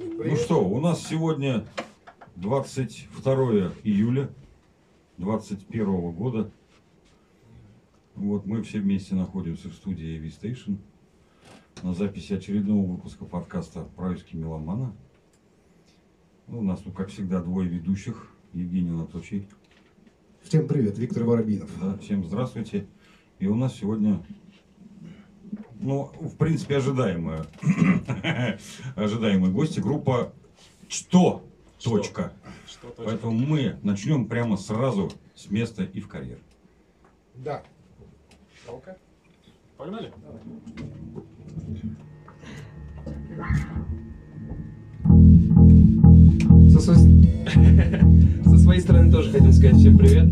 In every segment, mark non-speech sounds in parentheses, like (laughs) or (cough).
Ну что, у нас сегодня 22 июля 2021 года. Вот мы все вместе находимся в студии AV Station на записи очередного выпуска подкаста «Правильский меломана». Ну, у нас тут, как всегда, двое ведущих. Евгений Анатольевич. Всем привет, Виктор Воробинов. Да, всем здравствуйте. И у нас сегодня, ну, в принципе, ожидаемые, (clears throat) ожидаемые гости, группа «Что?» Точка. Что точно? Поэтому мы начнем прямо сразу с места и в карьер. Да. Ну-ка. Погнали? Со, свой- (laughs) Со своей стороны тоже хотим сказать всем привет.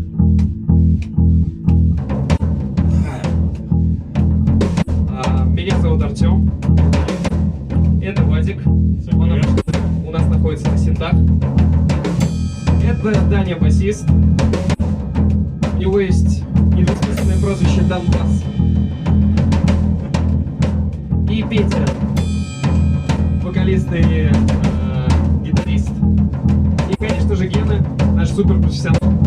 Меня зовут Артем. Это Вадик. Он у нас находится на синтах. Это Даня басист. У него есть недвусмысленное прозвище Донбасс. И Петя. Вокалист и э, гитарист. И, конечно же, Гена, наш суперпрофессионал.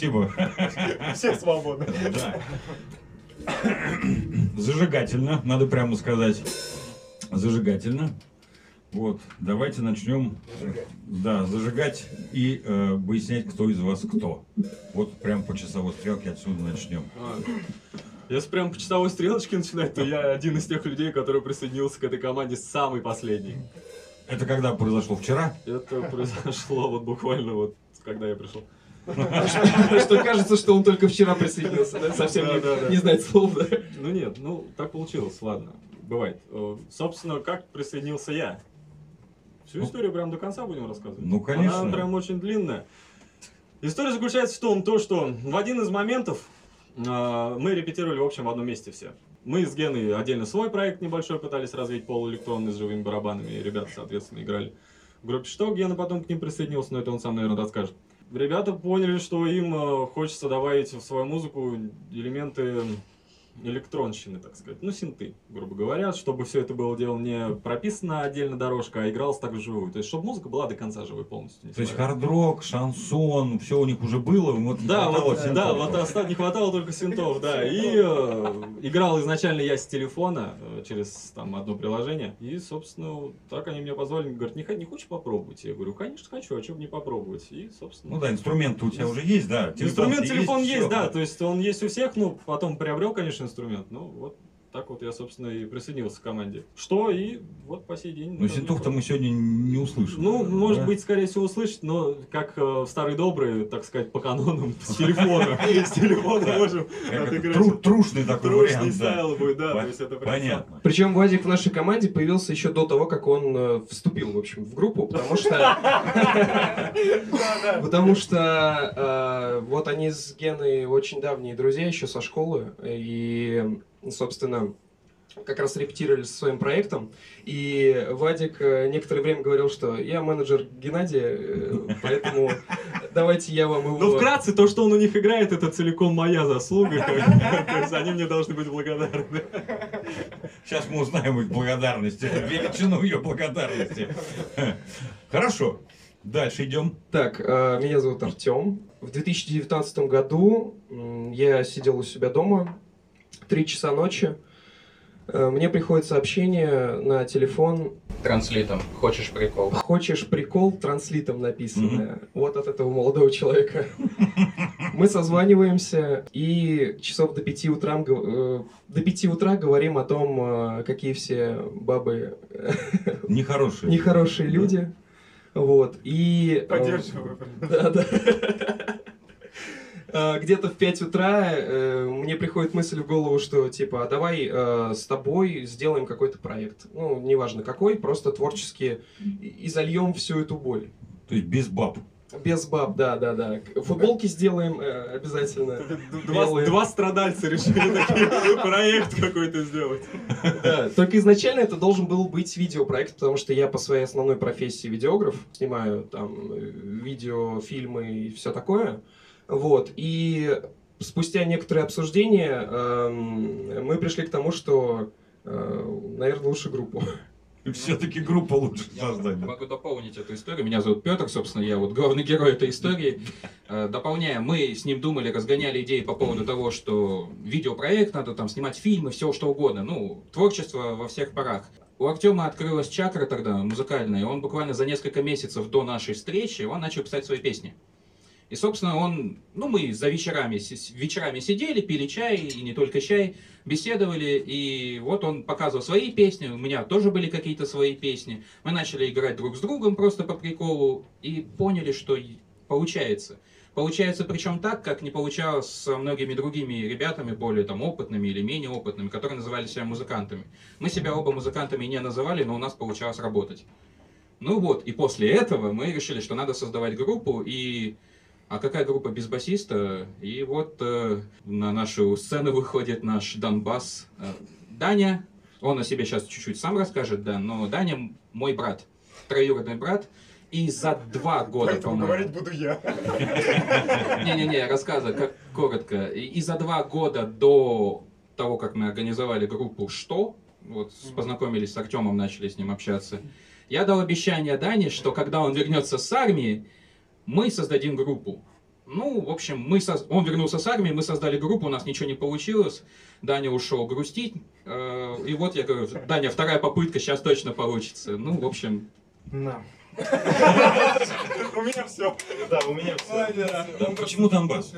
Спасибо. Все свободны. Да. Зажигательно, надо прямо сказать. Зажигательно. Вот, давайте начнем. Да, зажигать и э, выяснять, кто из вас кто. Вот прям по часовой стрелке отсюда начнем. А, Если прям по часовой стрелочке начинать, то я один из тех людей, который присоединился к этой команде самый последний. Это когда произошло? Вчера? Это произошло вот буквально вот, когда я пришел. Что кажется, что он только вчера присоединился, да? Совсем не знает слов, да? Ну нет, ну так получилось, ладно. Бывает. Э, Собственно, как присоединился я? Всю Ну, историю прям до конца будем рассказывать? ну, конечно. Она прям очень длинная. История заключается в том, то, что в один из моментов э, мы репетировали, в общем, в одном месте все. Мы с Геной отдельно свой проект небольшой пытались развить, полуэлектронный, с живыми барабанами, и ребята, соответственно, играли в группе «Что?». Гена потом к ним присоединился, но это он сам, наверное, расскажет. Ребята поняли, что им э, хочется добавить в свою музыку элементы электронщины, так сказать, ну, синты, грубо говоря, чтобы все это было дело не прописано отдельно дорожка, а игралось так вживую. То есть, чтобы музыка была до конца живой полностью. То есть хард-рок, шансон, все у них уже было, вот Да, вот, синтов. да, вот оста- не хватало только синтов, да. И э, играл изначально я с телефона э, через там одно приложение. И, собственно, так они меня позвали, говорят, не, не хочешь попробовать? Я говорю, конечно хочу, а что бы не попробовать? И, собственно... Ну да, инструмент у тебя уже есть, да. Инструмент, телефон есть, всё. да, то есть он есть у всех, ну, потом приобрел, конечно, инструмент, ну, вот так вот я, собственно, и присоединился к команде. Что, и вот по сей день... Ну синтов-то мы сегодня не услышим. Ну, наверное, может да? быть, скорее всего, услышать, но как э, в старый добрый, так сказать, по канонам, (laughs) с телефона. (laughs) С телефона можем отыграть. тру- Трушный такой Трушный вариант, да. стайл будет, да. Понятно. Причем Вадик в нашей команде появился еще до того, как он э, вступил, в общем, в группу, потому что... (laughs) Потому что э, вот они с Геной очень давние друзья еще со школы, и, собственно, как раз репетировали со своим проектом, и Вадик э, некоторое время говорил, что я менеджер Геннадия, э, поэтому давайте я вам его... Ну, вкратце, то, что он у них играет, это целиком моя заслуга. (laughs) То есть они мне должны быть благодарны. Сейчас мы узнаем их благодарность, величину ее благодарности. Хорошо. Дальше идем. Так, э, меня зовут Артем. В 2019 году я сидел у себя дома, три часа ночи. Э, Мне приходит сообщение на телефон. Транслитом. Хочешь прикол? Хочешь прикол? Транслитом написано. Вот от этого молодого человека. Мы созваниваемся и часов до пяти утра, э, до пяти утра говорим о том, э, какие все бабы Нехорошие. нехорошие люди. Вот. И... Поддерживаю. Да, да. А, Где-то в 5 утра э, мне приходит мысль в голову, что типа, а давай э, с тобой сделаем какой-то проект. Ну, неважно какой, просто творчески и- зальем всю эту боль. То есть без баб. Без баб, да, да, да. Футболки сделаем э, обязательно. Два, Белые. два страдальца решили (laughs) проект какой-то сделать. Да, Только изначально это должен был быть видеопроект, потому что я по своей основной профессии видеограф, снимаю там э, видео, фильмы и все такое. Вот. И спустя некоторые обсуждения эм, мы пришли к тому, что, наверное, лучше группу. Все-таки группа лучше создать. да. Могу дополнить эту историю. Меня зовут Петр, собственно, я вот главный герой этой истории. Э, Дополняя, мы с ним думали, разгоняли идеи по поводу того, что видеопроект, надо там снимать фильмы, все что угодно. Ну, творчество во всех парах. У Артема открылась чакра тогда музыкальная, и он буквально за несколько месяцев до нашей встречи, он начал писать свои песни. И, собственно, он, ну, мы за вечерами, вечерами сидели, пили чай, и не только чай, беседовали, и вот он показывал свои песни, у меня тоже были какие-то свои песни. Мы начали играть друг с другом просто по приколу, и поняли, что получается. Получается причем так, как не получалось со многими другими ребятами, более там опытными или менее опытными, которые называли себя музыкантами. Мы себя оба музыкантами не называли, но у нас получалось работать. Ну вот, и после этого мы решили, что надо создавать группу, и... А какая группа без басиста? И вот э, на нашу сцену выходит наш Донбасс. Э, Даня, он о себе сейчас чуть-чуть сам расскажет, да, но Даня мой брат, троюродный брат, и за два года, по-моему... буду я. (laughs) Не-не-не, рассказывай, как коротко. И, и за два года до того, как мы организовали группу «Что?», вот познакомились с Артемом, начали с ним общаться, я дал обещание Дане, что когда он вернется с армии, мы создадим группу. Ну, в общем, мы соз- он вернулся с армии, мы создали группу, у нас ничего не получилось. Даня ушел грустить. э, И вот я говорю, Даня, вторая попытка, сейчас точно получится. Ну, в общем, На. У меня все. Да, у меня все. Ну, Почему Донбасс?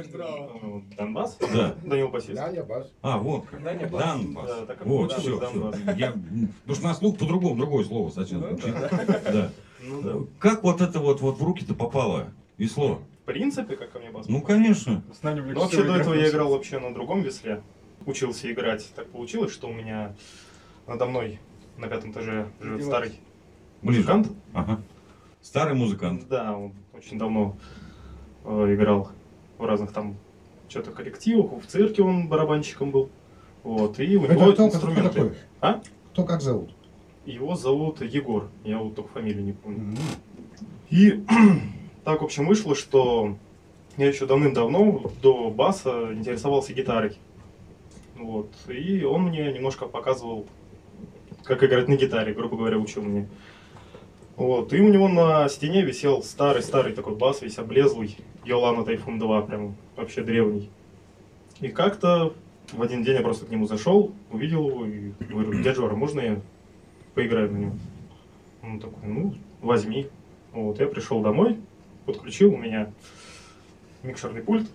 Донбасс? Да. Данил Басист. Да, я бас. А, вот как. Даня Бас. Донбасс. Да, Вот, да, все, потому что на слух по-другому, другое слово сначала. Да. Ну да. Как вот это вот, вот в руки-то попало весло? В принципе, как ко мне бас. Ну, конечно. Но вообще до этого я играл вообще на другом весле. Учился играть. Так получилось, что у меня надо мной на пятом этаже живет старый Ближе. музыкант. Ага. Старый музыкант. Да, он очень давно э, играл в разных там что-то коллективах, в цирке он барабанщиком был. Вот, и у Это него кто, кто инструменты. такой? А? Кто как зовут? Его зовут Егор, я вот только фамилию не помню. И (clears throat) так, в общем, вышло, что я еще давным-давно до баса интересовался гитарой. Вот. И он мне немножко показывал, как играть на гитаре, грубо говоря, учил мне. Вот. И у него на стене висел старый-старый такой бас, весь облезлый, Йолана Тайфун 2, прям вообще древний. И как-то в один день я просто к нему зашел, увидел его и говорю, дядя Жора, можно я поиграю на нем? Он такой, ну, возьми. Вот, я пришел домой, подключил у меня микшерный пульт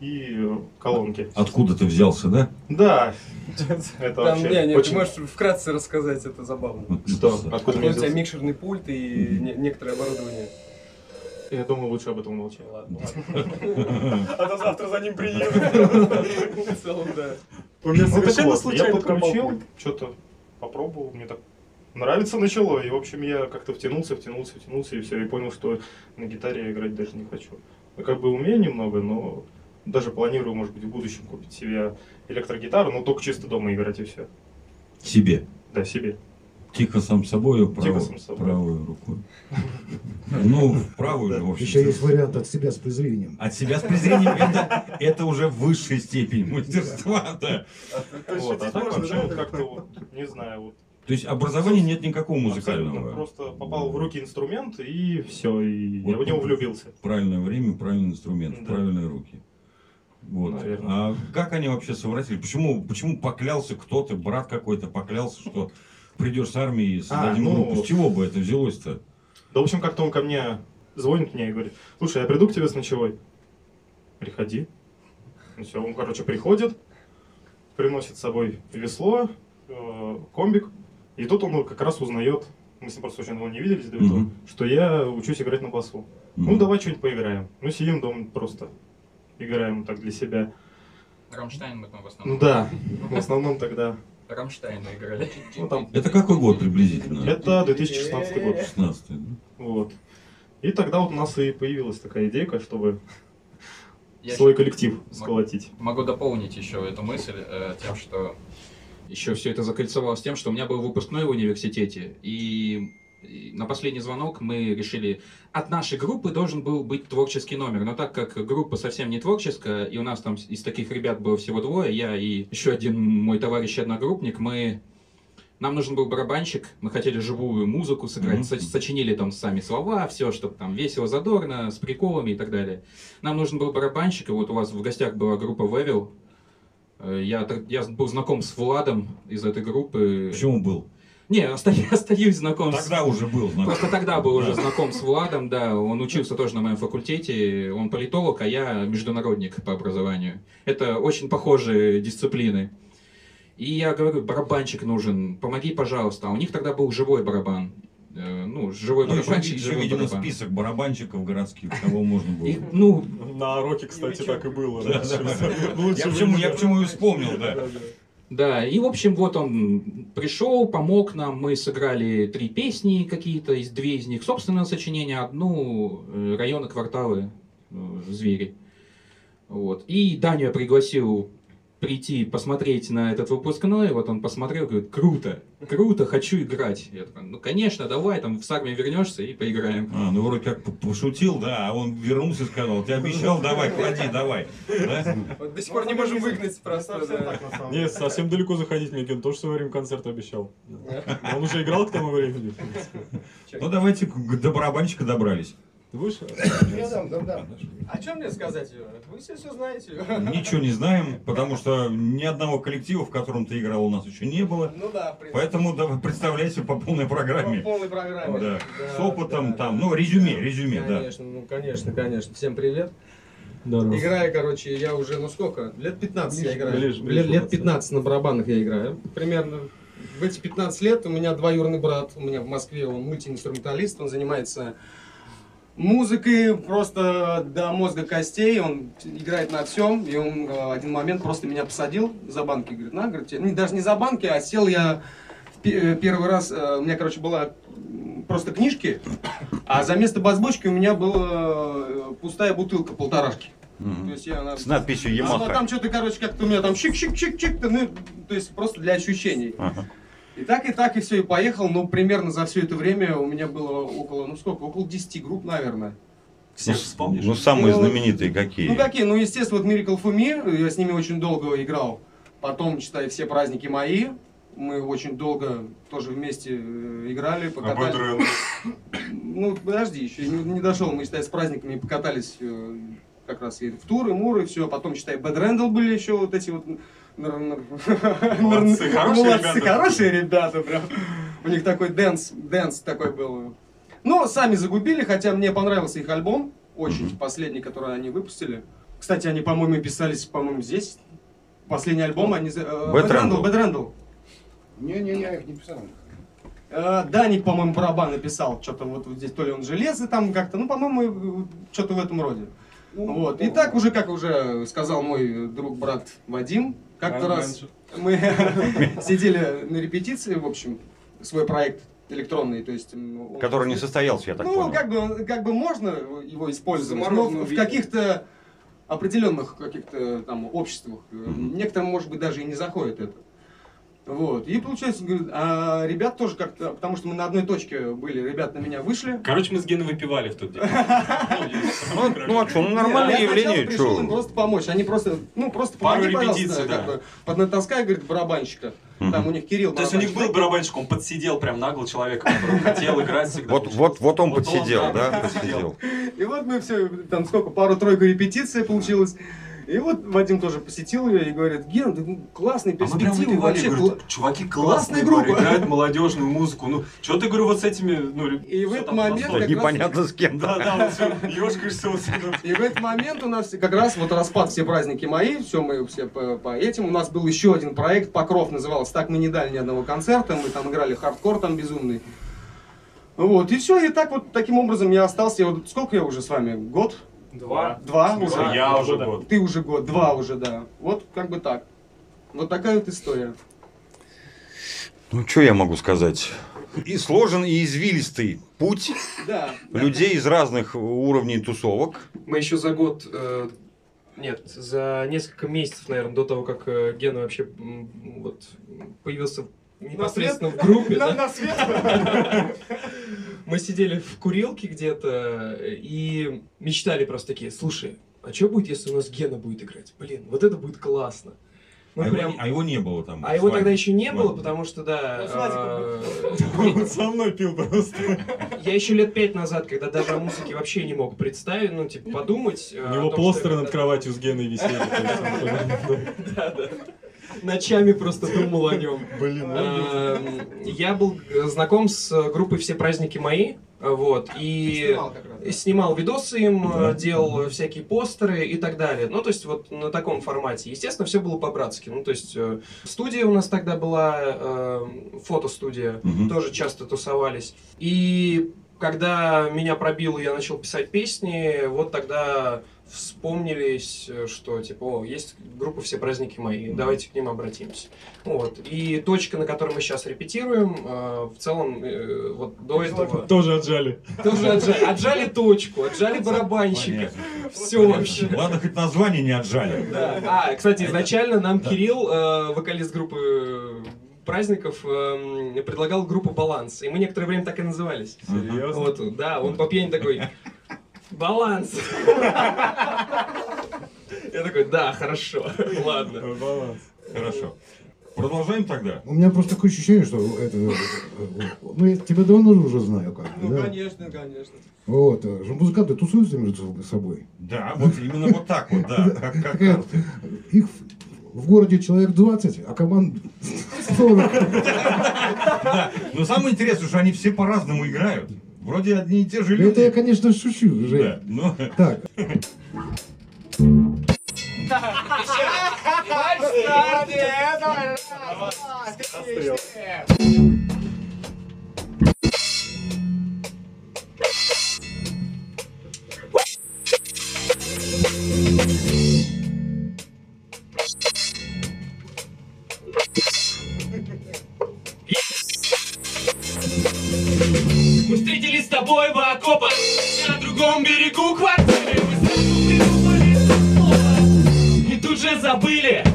и э, колонки. Откуда ты взялся, да? Да, (laughs) это Там, вообще не, не, очень... ты можешь вкратце рассказать, это забавно. Что? Откуда Откуда у тебя микшерный пульт и не- некоторое оборудование. Я думаю, лучше об этом умолчать. Ладно. (laughs) А то завтра за ним приедут. (laughs) В целом, да. У меня Ну, так совершенно я случайно подключил, что-то попробовал, мне так нравится начало, и, в общем, я как-то втянулся, втянулся, втянулся, и все, и понял, что на гитаре я играть даже не хочу. Я как бы умею немного, но даже планирую, может быть, в будущем купить себе электрогитару, но только чисто дома играть, и все. Себе. Да, себе. Тихо сам собой, право, сам собой. правой рукой. Ну, в правую же, в общем. Еще есть вариант от себя с презрением. От себя с презрением это, это уже высшая степень мастерства, да. Вот, а так вообще вот как-то вот, не знаю, вот. То есть образования нет никакого абсолютно музыкального. Просто попал в руки инструмент, и все, и я Вот. в него влюбился. Правильное время, правильный инструмент, Да. правильные руки. Вот. Наверное. А как они вообще совратили? Почему, почему поклялся кто-то, брат какой-то поклялся, что придешь с армией и создадим ну, группу? С чего бы это взялось-то? Да, в общем, как-то он ко мне звонит мне и говорит, слушай, я приду к тебе с ночевой. Приходи. Ну все, он, короче, приходит, приносит с собой весло, э, комбик, и тут он как раз узнает, мы с ним просто очень давно не виделись до этого, Мгм. что я учусь играть на басу. Ну, Мгм. давай что-нибудь поиграем. Ну, сидим дома просто, играем так для себя. Рамштайн мы там в основном. Ну да, в основном тогда. Рамштайна играли. Ну, там, Это какой год приблизительно? это 2016 год. 16 да? Вот. И тогда вот у нас и появилась такая идейка, чтобы Я свой коллектив сколотить. Могу дополнить еще эту мысль э, тем, что еще все это закольцевалось тем, что у меня был выпускной в университете, и, на последний звонок мы решили, от нашей группы должен был быть творческий номер, но так как группа совсем не творческая, и у нас там из таких ребят было всего двое, я и еще один мой товарищ одногруппник, мы нам нужен был барабанщик, мы хотели живую музыку сыграть, со- сочинили там сами слова, все, чтобы там весело, задорно, с приколами и так далее. Нам нужен был барабанщик, и вот у вас в гостях была группа Вевил. Э, Я, я был знаком с Владом из этой группы. Почему был? Не, оста- (laughs) остаюсь знаком с... Тогда уже был знаком. Просто тогда был уже Да. знаком с Владом, да, он учился тоже на моем факультете, он политолог, а я международник по образованию. Это очень похожие дисциплины. И я говорю, барабанщик нужен, помоги, пожалуйста. А у них тогда был живой барабан. Э, Ну, живой Ну, еще, барабанщик, еще, живой видимо, барабан. список барабанщиков городских, кого можно было. И, ну, На роке, кстати, так и было. Да, да. да. Лучше Я почему, я бы- почему и вспомнил, да. Да, и в общем вот он пришел, помог нам, мы сыграли три песни какие-то, из две из них собственное сочинение, одну э, районы, кварталы, э, звери. Вот. И Даню я пригласил прийти посмотреть на этот выпускной, вот он посмотрел, говорит, круто, круто, хочу играть. Я такой, ну конечно, давай, там с армии вернешься и поиграем. А, ну вроде как пошутил, да, а он вернулся и сказал, ты обещал, давай, клади, давай. До сих пор не можем выгнать просто. Совсем да. так, на самом Не, деле. совсем далеко заходить мне Ген тоже в свое время концерт обещал. Он уже играл к тому времени. в. Ну давайте к- до барабанщика добрались. Ты будешь? Я дам, дам, дам. А что мне сказать? Вы все все знаете. Ничего не знаем, потому что ни одного коллектива, в котором ты играл, у нас еще не было. Ну да, в принципе. Поэтому давай представляйся по полной По программе. полной программе. Да. С опытом там, ну, резюме, резюме, да. Конечно, ну конечно, конечно. Всем привет. Здорово. Играю, короче, я уже, ну сколько? Лет 15 я играю. ближе, ближе лет, лет просто. 15 на барабанах я играю. Примерно в эти 15 лет у меня двоюродный брат, у меня в Москве он мультиинструменталист, он занимается музыкой просто до мозга костей, он играет на всем, и он э, один момент просто меня посадил за банки, говорит, на, говорит, не, даже не за банки, а сел я в э, первый раз, э, у меня, короче, была просто книжки, а за место базбочки у меня была пустая бутылка полторашки. То Мгм. есть я на- С надписью а Ямаха. там что-то, короче, как-то у меня там чик-чик-чик-чик, ну, то есть просто для ощущений. Ага. И так, и так, и все, и поехал. Ну, примерно за все это время у меня было около, ну сколько, около 10 групп, наверное. Всех Ну, вспомнишь? Ну, самые Ну, знаменитые какие? Ну, какие? Ну, естественно, вот Miracle for Me, я с ними очень долго играл. Потом, читай, все праздники мои. Мы очень долго тоже вместе э, играли, А покатались. Бэдрен? (coughs) Ну, подожди, еще не, не дошел. Мы, считай, с праздниками покатались э, как раз и в тур, и мур, и все. Потом, считай, Бэд Рэндл были еще вот эти вот... Молодцы, хорошие Молодцы, ребята. хорошие ребята, прям. У них такой дэнс, дэнс такой был. Ну, сами загубили, хотя мне понравился их альбом. Очень, последний, который они выпустили. Кстати, они, по-моему, писались, по-моему, здесь. Последний альбом они... э, Бэд Бэд Рэндл, Рэндл. Бэд Рэндл. Не-не, я их не писал. Э, Даник, по-моему, барабан написал, что-то вот, здесь, то ли он железо там как-то, ну, по-моему, что-то в этом роде. Вот. И так уже, как уже сказал мой друг, брат Вадим, как-то раз мы (laughs) сидели на репетиции, в общем, свой проект электронный, то есть... он- Который не состоялся, я так ну, понял. как бы, как бы можно его использовать, но в каких-то определенных каких-то там обществах. Некоторым, может быть, даже и не заходит это. Вот. И получается, говорит, а ребят тоже как-то, потому что мы на одной точке были, ребят на меня вышли. Короче, мы с Геной выпивали в тот день. (laughs) Ну, ну а что, ну нормальное Я явление, пришел им что? просто помочь. Они просто, ну просто Пару помоги, пожалуйста, репетиций, бы, поднатаскай, говорит, барабанщика. Там у них Кирилл То есть у них был барабанщик. он подсидел прям нагло человека, который хотел играть всегда. Вот, вот, вот он подсидел, да, (laughs) подсидел. И вот мы все, там сколько, пару-тройку репетиций получилось. И вот Вадим тоже посетил ее и говорит, Ген, ты классный, А перспективный, выпивали, вообще говорю, кла- чуваки классная классные, группа. говорю, играют (laughs) молодежную музыку. Ну, что ты, говорю, вот с этими, ну, И в этот момент как Непонятно с кем, Да, да. вот все, ёшкаешься вот. И в этот момент у нас как раз вот распад все праздники мои, все мы все по, по этим. У нас был еще один проект, Покров назывался. Так мы не дали ни одного концерта, мы там играли хардкор там безумный. Вот, и все, и так вот таким образом я остался. Я вот сколько я уже с вами? Год? Два. Два уже? я уже год. Ты уже год, два уже, да. Вот как бы так. Вот такая вот история. Ну, что я могу сказать? И сложен, и извилистый путь Да. людей из разных уровней тусовок. Мы еще за год, э, нет, за несколько месяцев, наверное, до того, как э, Гена вообще вот, появился непосредственно в группе, На, да, на свет. (laughs) мы сидели в курилке где-то и мечтали просто такие, слушай, а что будет, если у нас Гена будет играть? Блин, вот это будет классно. Ну, а, его, прям- не- а его не было там. А его вами. тогда еще не было, потому что, да, Он Вадиком э, Он (laughs) со мной пил просто. я еще лет пять назад, когда даже о музыке вообще не мог представить, ну, типа, подумать. э, У него я над кроватью с Геной висели. то есть он (laughs) понял. Да, да. Ночами просто думал о нем. Блин, Эм, Я был э, знаком с э, группой «Все праздники мои», э, вот, и Снимал как раз, да. снимал видосы им, Да. делал всякие постеры и так далее. Ну, то есть вот на таком формате. Естественно, все было по-братски. Ну, то есть студия у нас тогда была, э, фотостудия, Мгм. тоже часто тусовались. И когда меня пробило, я начал писать песни, вот тогда вспомнились, э, что типа, о, есть группа «Все праздники мои», давайте к ним обратимся. Вот. И точка, на которой мы сейчас репетируем, э, в целом, э, вот до этого... Тоже отжали. Тоже отжали, отжали точку, отжали барабанщика. Понятно. Все вообще. Ладно, хоть название не отжали. Да. А, кстати, изначально нам Кирилл, э, вокалист группы э, праздников, эм, предлагал группу «Баланс». И мы некоторое время так и назывались. Серьезно? Вот, да, он по пьяни такой, «Баланс». Я такой, да, хорошо, ладно. Баланс. Хорошо. Продолжаем тогда. У меня просто такое ощущение, что это... э, Ну, я тебя давно уже знаю, как Ну, да? конечно, конечно. Вот, э, музыканты тусуются между собой. Да, вот именно вот так вот, да, как, как карты. Их в- в городе человек 20, а команд 40. Да, но самое интересное, что они все по-разному играют. Вроде одни и те же люди. Это я, конечно, шучу, Да, Жень. но Так, Мы забыли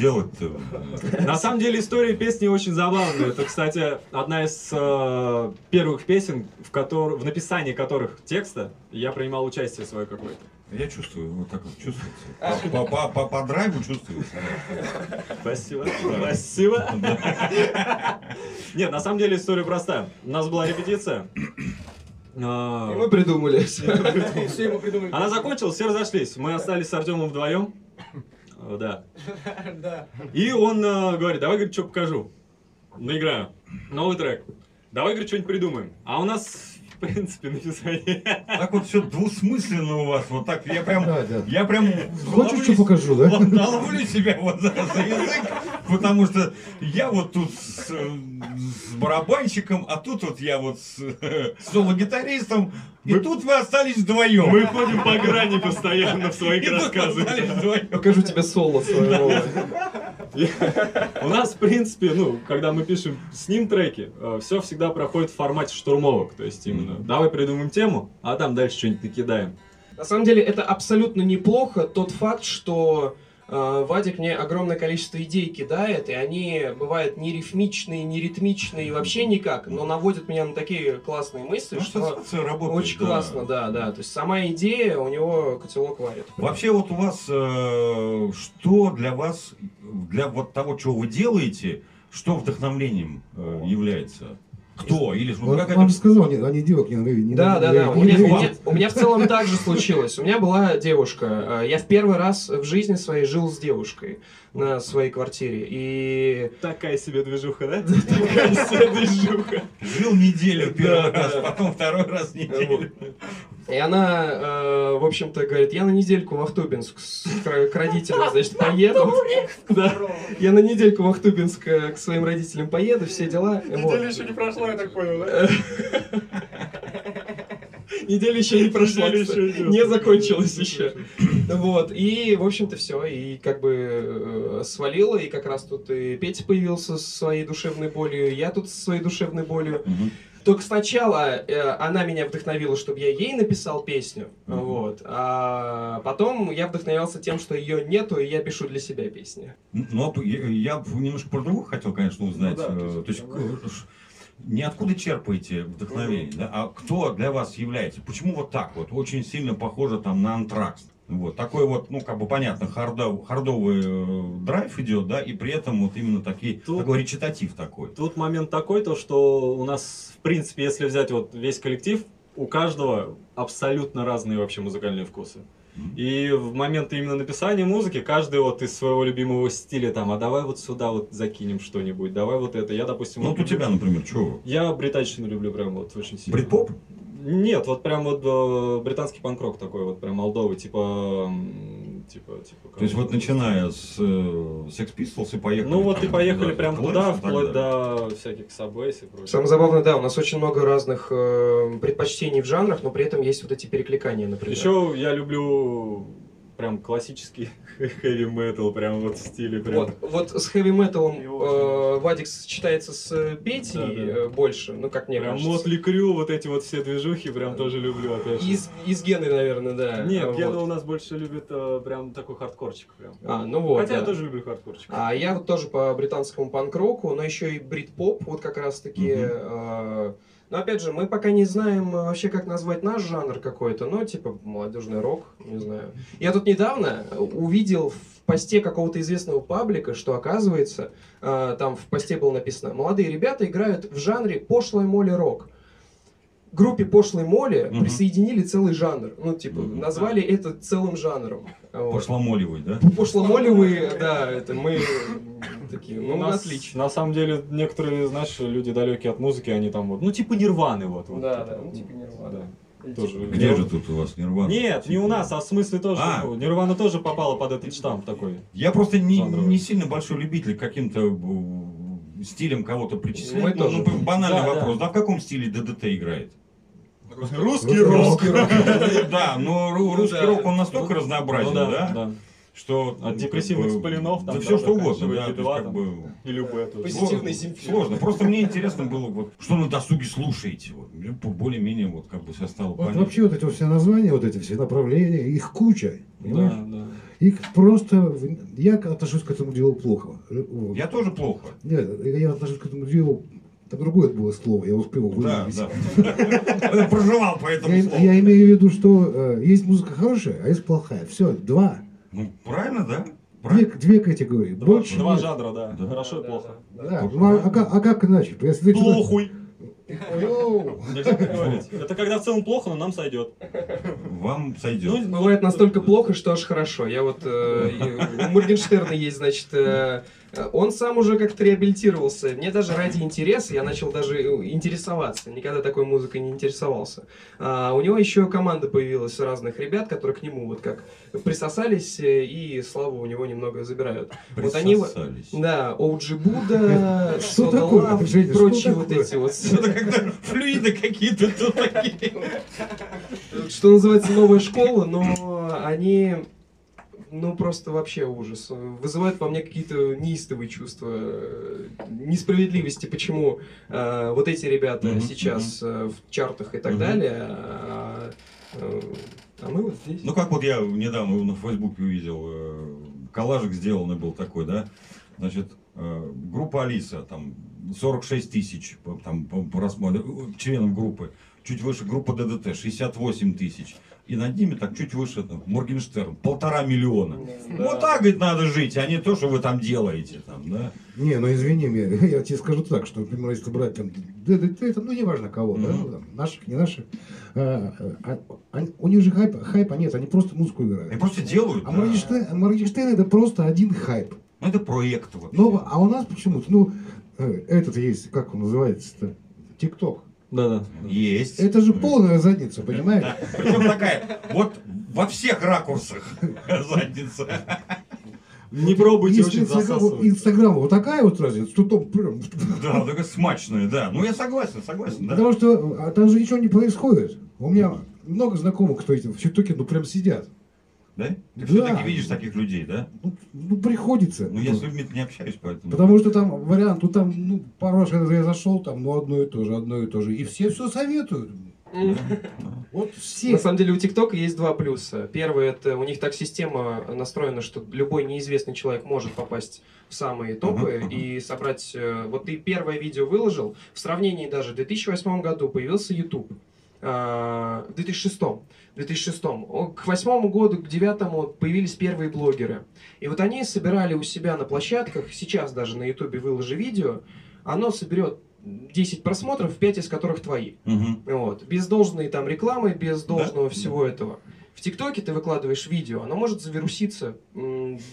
делать-то? На самом деле история песни очень забавная. Это, кстати, одна из э, первых песен, в, котор... в написании которых текста я принимал участие свое какое-то. Я чувствую, вот так вот чувствуется. По, по, по, по драйву чувствуется. Спасибо. Спасибо. Нет, на самом деле история простая. У нас была репетиция. А, И мы придумали. Все ему придумали. Она закончилась, все разошлись. Мы остались с Артемом вдвоем. Э, Да. (laughs) Да. И он э, говорит, давай, говорит, что покажу. Наиграю. Новый трек. Давай, говорит, что-нибудь придумаем. А у нас, в принципе, написание. (laughs) Так вот все двусмысленно у вас. Вот так я прям, Да, да. я прям Хочешь, что покажу, да? Вот, ловлю себя вот за, за язык, потому что я вот тут с, э, с барабанщиком, а тут вот я вот с (laughs) э, соло-гитаристом, и тут вы остались вдвоем. Мы ходим по грани постоянно в своих (laughs) рассказах. Покажу тебе соло своего. У нас, в принципе, ну, когда мы пишем с ним треки, все всегда проходит в формате штурмовок. То есть именно, давай придумаем тему, а там дальше что-нибудь накидаем. На самом деле это абсолютно неплохо, тот факт, что э, Вадик мне огромное количество идей кидает, и они бывают не рифмичные, не ритмичные, вообще никак, но наводят меня на такие классные мысли, Ну, что работает, очень да. классно, да, да. То есть сама идея, у него котелок варит. Вообще вот у вас, э, что для вас, для вот того, что вы делаете, что вдохновлением э, является? Кто? Или ну, как вам это... сказал, они, они девок не ненавидят. Да, да, да. У меня, у, меня, у меня в целом так же случилось. У меня была девушка. э, Я в первый раз в жизни своей жил с девушкой на своей квартире. И Такая себе движуха, да? (laughs) Такая себе движуха. Жил неделю первый раз, потом второй раз неделю. И она, э, в общем-то, говорит, я на недельку в Ахтубинск с- к, к родителям, значит, поеду. (laughs) Да. Я на недельку в Ахтубинск э, к своим родителям поеду, все дела. Вот. еще не прошла, я так понял, да? (laughs) Неделя еще не прошла, не закончилась еще. Вот, и, в общем-то, все, и как бы э, свалила, и как раз тут и Петя появился со своей душевной болью, я тут со своей душевной болью. Только сначала э, она меня вдохновила, чтобы я ей написал песню, Мгм. вот, а потом я вдохновлялся тем, что ее нету, и я пишу для себя песни. Ну, а я, я немножко про другого хотел, конечно, узнать. Ну да, то Э, есть то есть, э, ш- не откуда черпаете вдохновение, да, а кто для вас является? Почему вот так вот? Очень сильно похоже там на антракс. Вот такой вот, ну, как бы понятно, хардов- хардовый э, драйв идет, да, и при этом вот именно такие, Тут- такой речитатив такой. Тут момент такой, то что у нас, в принципе, если взять вот весь коллектив, у каждого абсолютно разные вообще музыкальные вкусы. И в момент именно написания музыки каждый вот из своего любимого стиля там, а давай вот сюда вот закинем что-нибудь, давай вот это. Я, допустим, Ну, вот у тебя, например, что? Я британщину люблю прям вот очень сильно. Брит-поп? Нет, вот прям вот э, британский панк-рок такой вот, прям молдовый, типа... типа, типа То есть вот начиная с э, Sex Pistols и поехали. Ну вот и там, поехали да, прям туда, и вплоть до всяких Subways и прочего. Самое забавное, да, у нас очень много разных э, предпочтений в жанрах, но при этом есть вот эти перекликания, например. Еще я люблю прям классический (laughs) heavy metal, прям вот в стиле прям. Вот, вот с хэви металом э, Вадик сочетается с э, Петей Да, да. э, больше, ну как мне Прям кажется. Мотли Крю, вот эти вот все движухи, прям тоже люблю, опять же. Из, из Гены, наверное, да. Нет, Вот. Гена у нас больше любит э, прям такой хардкорчик прям. А, ну вот. Хотя я да. тоже люблю хардкорчик. А я вот тоже по британскому панк-року, но еще и брит-поп, вот как раз-таки. Мгм. э, но опять же, мы пока не знаем э, вообще, как назвать наш жанр какой-то, ну, типа молодежный рок, не знаю. Я тут недавно увидел в посте какого-то известного паблика, что оказывается, э, там в посте было написано, молодые ребята играют в жанре пошлая моли рок. Группе пошлой моли Мгм. присоединили целый жанр. Ну, типа, Мгм. назвали это целым жанром. Вот. Пошломоливый, да? Пошломолевые, да, это мы такие, ну, У нас, отлично. На самом деле, некоторые, знаешь, люди далекие от музыки, они там вот, ну типа Нирваны вот. вот Да, типа, да, ну, типа Нирваны. да. Тоже. Где же тут у вас Нирвана? Нет, не у нас, а в смысле тоже. А. ну, Нирвана тоже попала под этот штамп такой. Я просто не, Жанровый. не сильно большой любитель каким-то э, стилям кого-то причислять. Ну, тоже. ну, банальный Да, вопрос. да. Да. в каком стиле ДДТ играет? Русский рок. Да, но Ну русский рок, он настолько разнообразен, да, что... От депрессивных спалинов там Да до все что угодно, да. то есть, Би-2 как бы, И любое. Позитивный Сложно, Земфир. Сложно. Просто мне интересно было, вот, что на досуге слушаете. Вот. Мне более-менее вот как бы все стало Вот понятно. вообще вот эти все названия, вот эти все направления, их куча. Понимаешь? Да, да. Их просто... Я отношусь к этому делу плохо. Я тоже плохо. Нет, я отношусь к этому делу... Так другое было слово, я успел Да, выловить. да. (laughs) Я проживал по этому Я, слову. я имею в виду, что э, есть музыка хорошая, а есть плохая. Все, два. Ну, правильно, да? Две, Правильно. две категории. Два, Больше два нет. жанра, да. Да. Хорошо и плохо. Да, ну, а, а как, а как иначе? Если ты Плохуй. Это когда в целом плохо, но нам сойдет. Вам сойдет. Ну, Бывает настолько плохо, что аж хорошо. Я вот... э, у Моргенштерна есть, значит... э, он сам уже как-то реабилитировался. Мне даже ради интереса я начал даже э, интересоваться. Никогда такой музыкой не интересовался. А у него еще команда появилась разных ребят, которые к нему вот как присосались э, и славу у него немного забирают. Вот они... Да, Оуджи? Love, Женя, что прочие вот эти вот. (laughs) Это когда флюиды какие-то тут такие. Что называется новая школа, но они, ну просто вообще ужас. Вызывают во мне какие-то неистовые чувства э, несправедливости, почему э, вот эти ребята Мгм, сейчас э, в чартах и так Мгм. далее, а, э, а мы вот здесь. Ну, как вот я недавно на Фейсбуке увидел, э, коллажик сделанный был такой, да, значит, э, группа Алиса, там, 46 тысяч, по- там, по- э, членов группы, чуть выше группа ДДТ, 68 тысяч, и над ними так чуть выше там, Моргенштерн, полтора миллиона. Вот так, говорит, надо жить, а не то, что вы там делаете. Там, да? Не, ну извини меня, (laughs) я тебе скажу так, что, например, если брать там ДДТ, там, ну неважно кого, да, Мгм. ну, там, наших, не наших, а, а, а, у них же хайпа, хайпа нет, они просто музыку играют. Они просто делают. А да. Моргенштерн, Моргенштерн это просто один хайп. Ну, это проект вообще. Но, а у нас почему-то, ну, э, этот есть, как он называется-то, ТикТок. Да-да. Есть. Это же полная задница, понимаешь? Да. Причем такая, вот во всех ракурсах (laughs) задница. Не пробуйте, очень Инстаграм, засасывает. Инстаграм вот такая вот разница, то там прям... Да, такая смачная, да. Ну, я согласен, согласен, да. Потому что а, там же ничего не происходит. У меня много знакомых, кто этим в ТикТоке, ну прям сидят. Да? Ты Да. все-таки видишь таких людей, да? Ну, ну, приходится. Ну, я с людьми не общаюсь, поэтому... Потому что там вариант, ну там, ну, пару раз, когда я зашел, там, ну, одно и то же, одно и то же. И все все советуют. Вот все. На самом деле у ТикТока есть два плюса. Первый это у них так система настроена, что любой неизвестный человек может попасть в самые топы и собрать. э, Вот ты первое видео выложил, в сравнении даже в 2008 году появился YouTube. А, В 2006. В 2006. О, К восьмому году, к девятому появились первые блогеры. И вот они собирали у себя на площадках, сейчас даже на YouTube выложи видео, оно соберет 10 просмотров, 5 из которых твои. Мгм. Вот. Без должной там рекламы, без должного Да. всего этого. В ТикТоке ты выкладываешь видео, оно может завируситься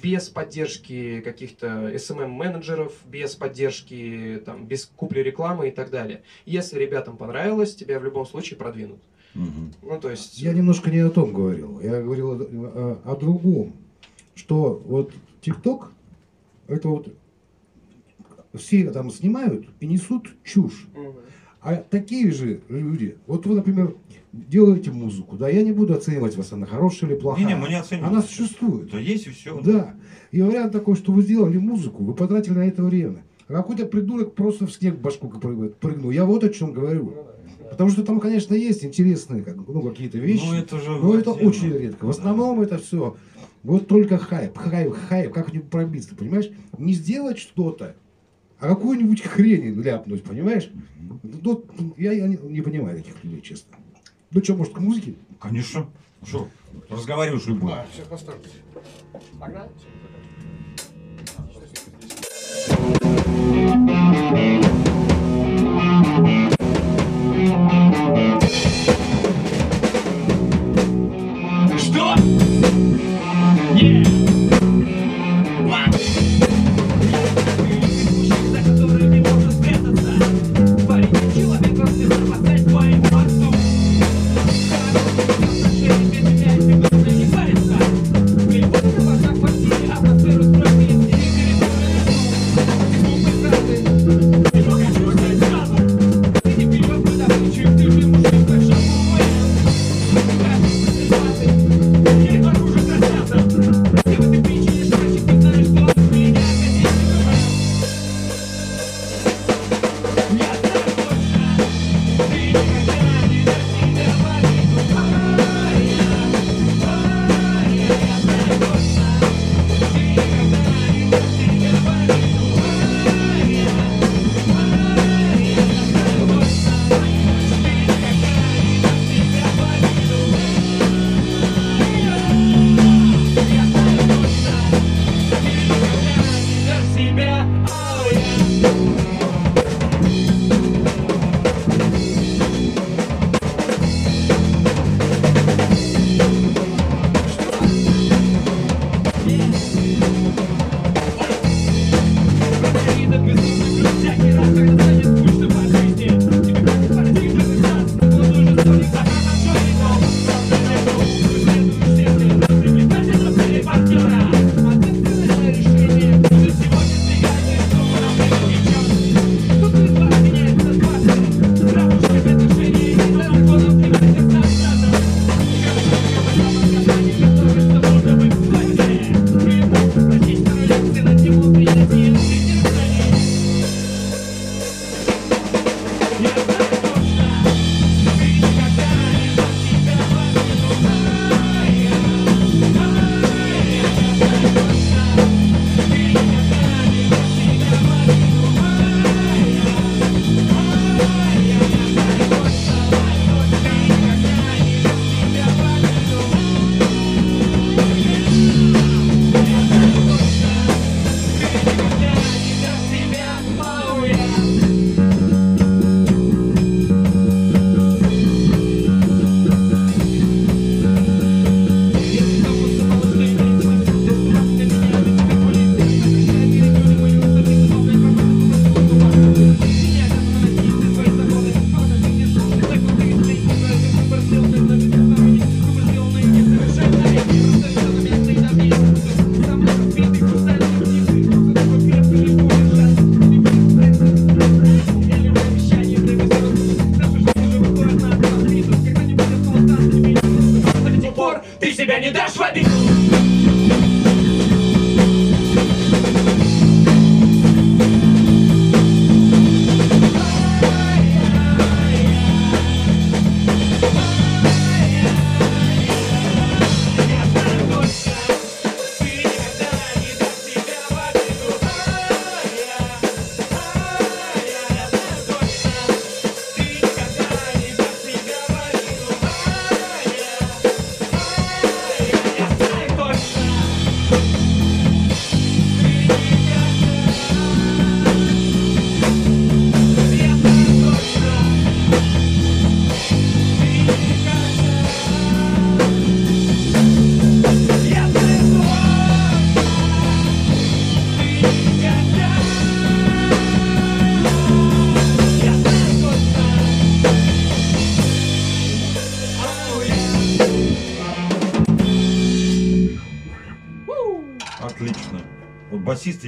без поддержки каких-то SMM-менеджеров, без поддержки, там, без купли рекламы и так далее. Если ребятам понравилось, тебя в любом случае продвинут. Мгм. Ну, то есть... Я немножко не о том говорил. Я говорил о, о- о другом. Что вот ТикТок, это вот все там снимают и несут чушь. Мгм. А такие же люди, вот вы, например, делаете музыку, да, я не буду оценивать вас, она хорошая или плохая. Не-не, мы не оцениваем. Она существует. То есть и все. Да. И вариант такой, что вы сделали музыку, вы потратили на это время. А какой-то придурок просто в снег в башку прыг- прыгнул. Я вот о чем говорю. Потому что там, конечно, есть интересные как, ну, какие-то вещи. Ну, это же... Но это очень редко. В основном это все вот только хайп, хайп, хайп, как-нибудь пробиться, понимаешь? Не сделать что-то, а какую-нибудь хрень ляпнуть, понимаешь? Ну, я, я не, не понимаю таких людей, честно. Ну что, может, к музыке? Конечно. Что, разговариваешь любой. сейчас поставлю. Что?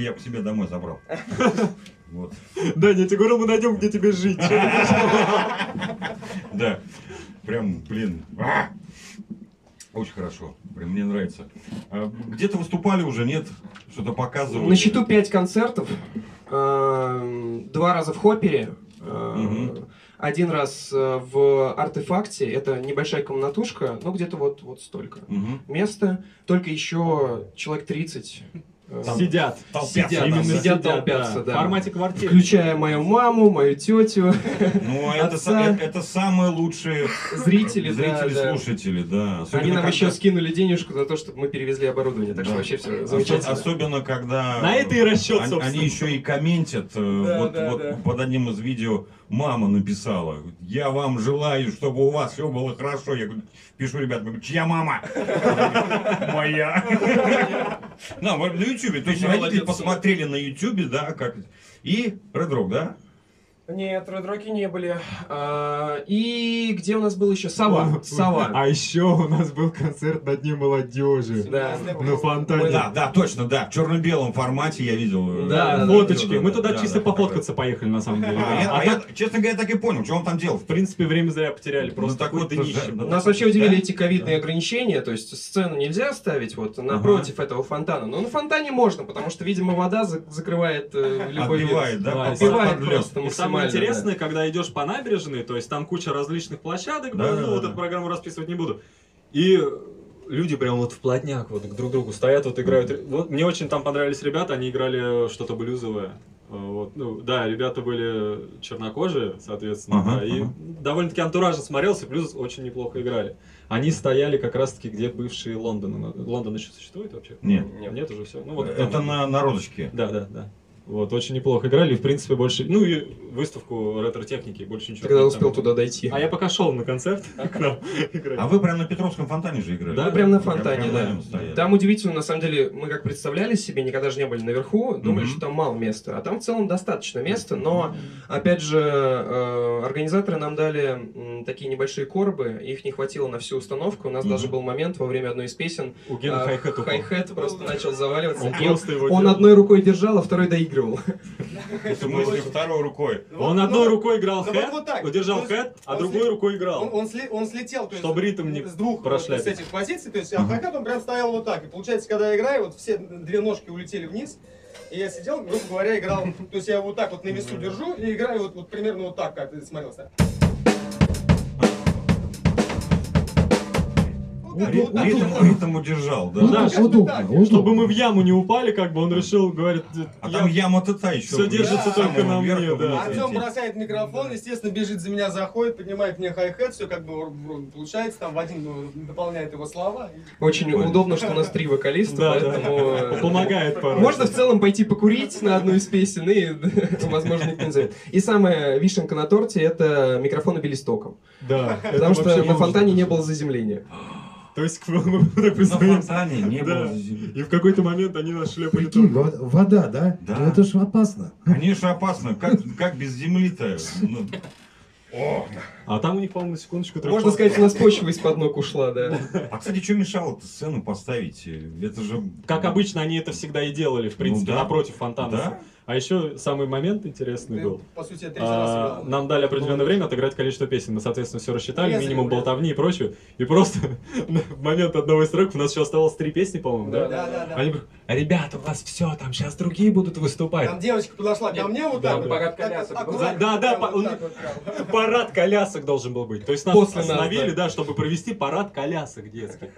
Басиста я к себе домой забрал. (laughs) Вот. Да, я тебе говорил, мы найдем, где тебе жить. (laughs) Да. Прям, блин. а! Очень хорошо. Прям мне нравится. А Где-то выступали уже, нет? Что-то показывали? На счету 5 концертов. э, Два раза в Хоппере. э. Один раз э, в Артефакте. Это небольшая комнатушка, ну где-то вот, вот столько. Мгм. Место. Только еще человек 30. Э, Сидят. Толпятся Сидят, там, именно. Сидят, сидят, толпятся, да. В формате квартиры. Включая мою маму, мою тетю, Ну, это, Отца. са- это, это самые лучшие зрители. да, зрители, да. слушатели, да. Особенно Они нам когда- еще скинули денежку за то, чтобы мы перевезли оборудование. Так что Да. вообще все замечательно. Особенно, когда... На это и расчет, они, собственно. они еще и комментят. э, Да, вот да, вот да. под одним из видео мама написала. Я вам желаю, чтобы у вас все было хорошо. Я говорю, пишу, ребят, чья мама? Моя. На, на ютубе. То есть родители посмотрели на ютубе, да, как... И Red Rock, да? Нет, Редроки не были. А, и где у нас был еще? Сова. (laughs) Сова. А еще у нас был концерт на Дне молодежи. Да. На фонтане. Да, да, точно, да. В черно-белом формате я видел. э, Да, Фоточки. Мы да, туда да, чисто пофоткаться поехали, на самом деле. А, я- А а честно говоря, так и понял, что он там делал. в принципе, время зря потеряли. Просто Ну, такой днище. Нас вообще удивили эти ковидные ограничения, то есть сцену нельзя ставить вот напротив этого фонтана, но на фонтане можно, потому что, видимо, вода за- закрывает э, любой вид. Отбивает, да? Отбивает просто И самое интересное, когда идешь по набережной, то есть там куча различных площадок, Да, да, ну да, вот да. эту программу расписывать не буду. И люди прям вот вплотняк вот к друг другу стоят, вот играют. Вот мне очень там понравились ребята, они играли что-то блюзовое. Э, Вот, ну, да, ребята были чернокожие, соответственно, Ага, да, и ага. довольно-таки антуражно смотрелся, плюс очень неплохо играли. Они стояли как раз-таки, где бывшие Лондон. Лондон еще существует вообще? Нет. Нет, уже все. Ну, вот Это там. на народочке. Да, да, да. Вот, очень неплохо играли, и, в принципе, больше... Ну, и выставку ретро-техники, больше ничего. Когда успел туда дойти. А я пока шел на концерт к нам (laughs) играть. А вы прям на Петровском фонтане же играли? Да, прям на фонтане, прям да. Там удивительно, на самом деле, мы как представляли себе, никогда же не были наверху, думали, что там мало места. А там в целом достаточно места, но, опять же, э, организаторы нам дали такие небольшие коробы, их не хватило на всю установку. У нас даже был момент во время одной из песен, У а, хай-хэт упал. хай-хэт просто начал заваливаться. Он одной рукой держал, а второй доигрывал. В смысле, второй рукой. Ну Он вот- одной ну, рукой играл ну хэт, удержал хэт, а другой рукой играл. Он, слетел, Чтобы ритм не с двух с этих позиций, то есть, а хай он прям стоял вот так. И получается, когда я играю, вот все две ножки улетели вниз, и я сидел, грубо говоря, играл, то есть я вот так вот на весу держу и играю вот, вот примерно вот так, как ты смотрелся. Так, Ритм, ритм удержал, да. Ну, Да, бы удобно, удобно. Чтобы мы в яму не упали, как бы он решил, говорит, А я- там яма-то та еще. Всё держится только на мне, да. Артем бросает микрофон, естественно, бежит за меня, заходит, поднимает мне хай-хет, все как бы получается, там Вадим ну, дополняет его слова. Очень удобно, что у нас три вокалиста, Да, да. поэтому... э, помогает порой. Можно в целом пойти покурить на одну из песен, и, возможно, никто не знает. И самая вишенка на торте — это микрофон и белистоком. Да. Потому что на фонтане не было заземления. То есть, представляем, фонтане не Да. было. И в какой-то момент они нас шлепали Прикинь, вода, да? Да. Ну, Это же опасно. Конечно, опасно. Как, как без земли-то? Ну, О. А там у них, по-моему, на секундочку... Можно сказать, у нас почва из-под ног ушла, да. А, кстати, что мешало сцену поставить? Это же... Как обычно, они это всегда и делали, в принципе, Ну да. напротив фонтана. Да? А еще самый момент интересный Ты, был. по сути, А, раз играл. нам дали определенное время отыграть количество песен. Мы, соответственно, все рассчитали, Я минимум забыл. болтовни и прочее. И просто (laughs) в момент одного из треков у нас еще оставалось три песни, по-моему, да? Да, да, да. Они говорят, ребята, у вас все, там сейчас другие будут выступать. Там девочка подошла ко мне вот так. Парад колясок Да, да. (laughs) Парад колясок должен был быть. То есть нас остановили, да, чтобы провести парад колясок детских.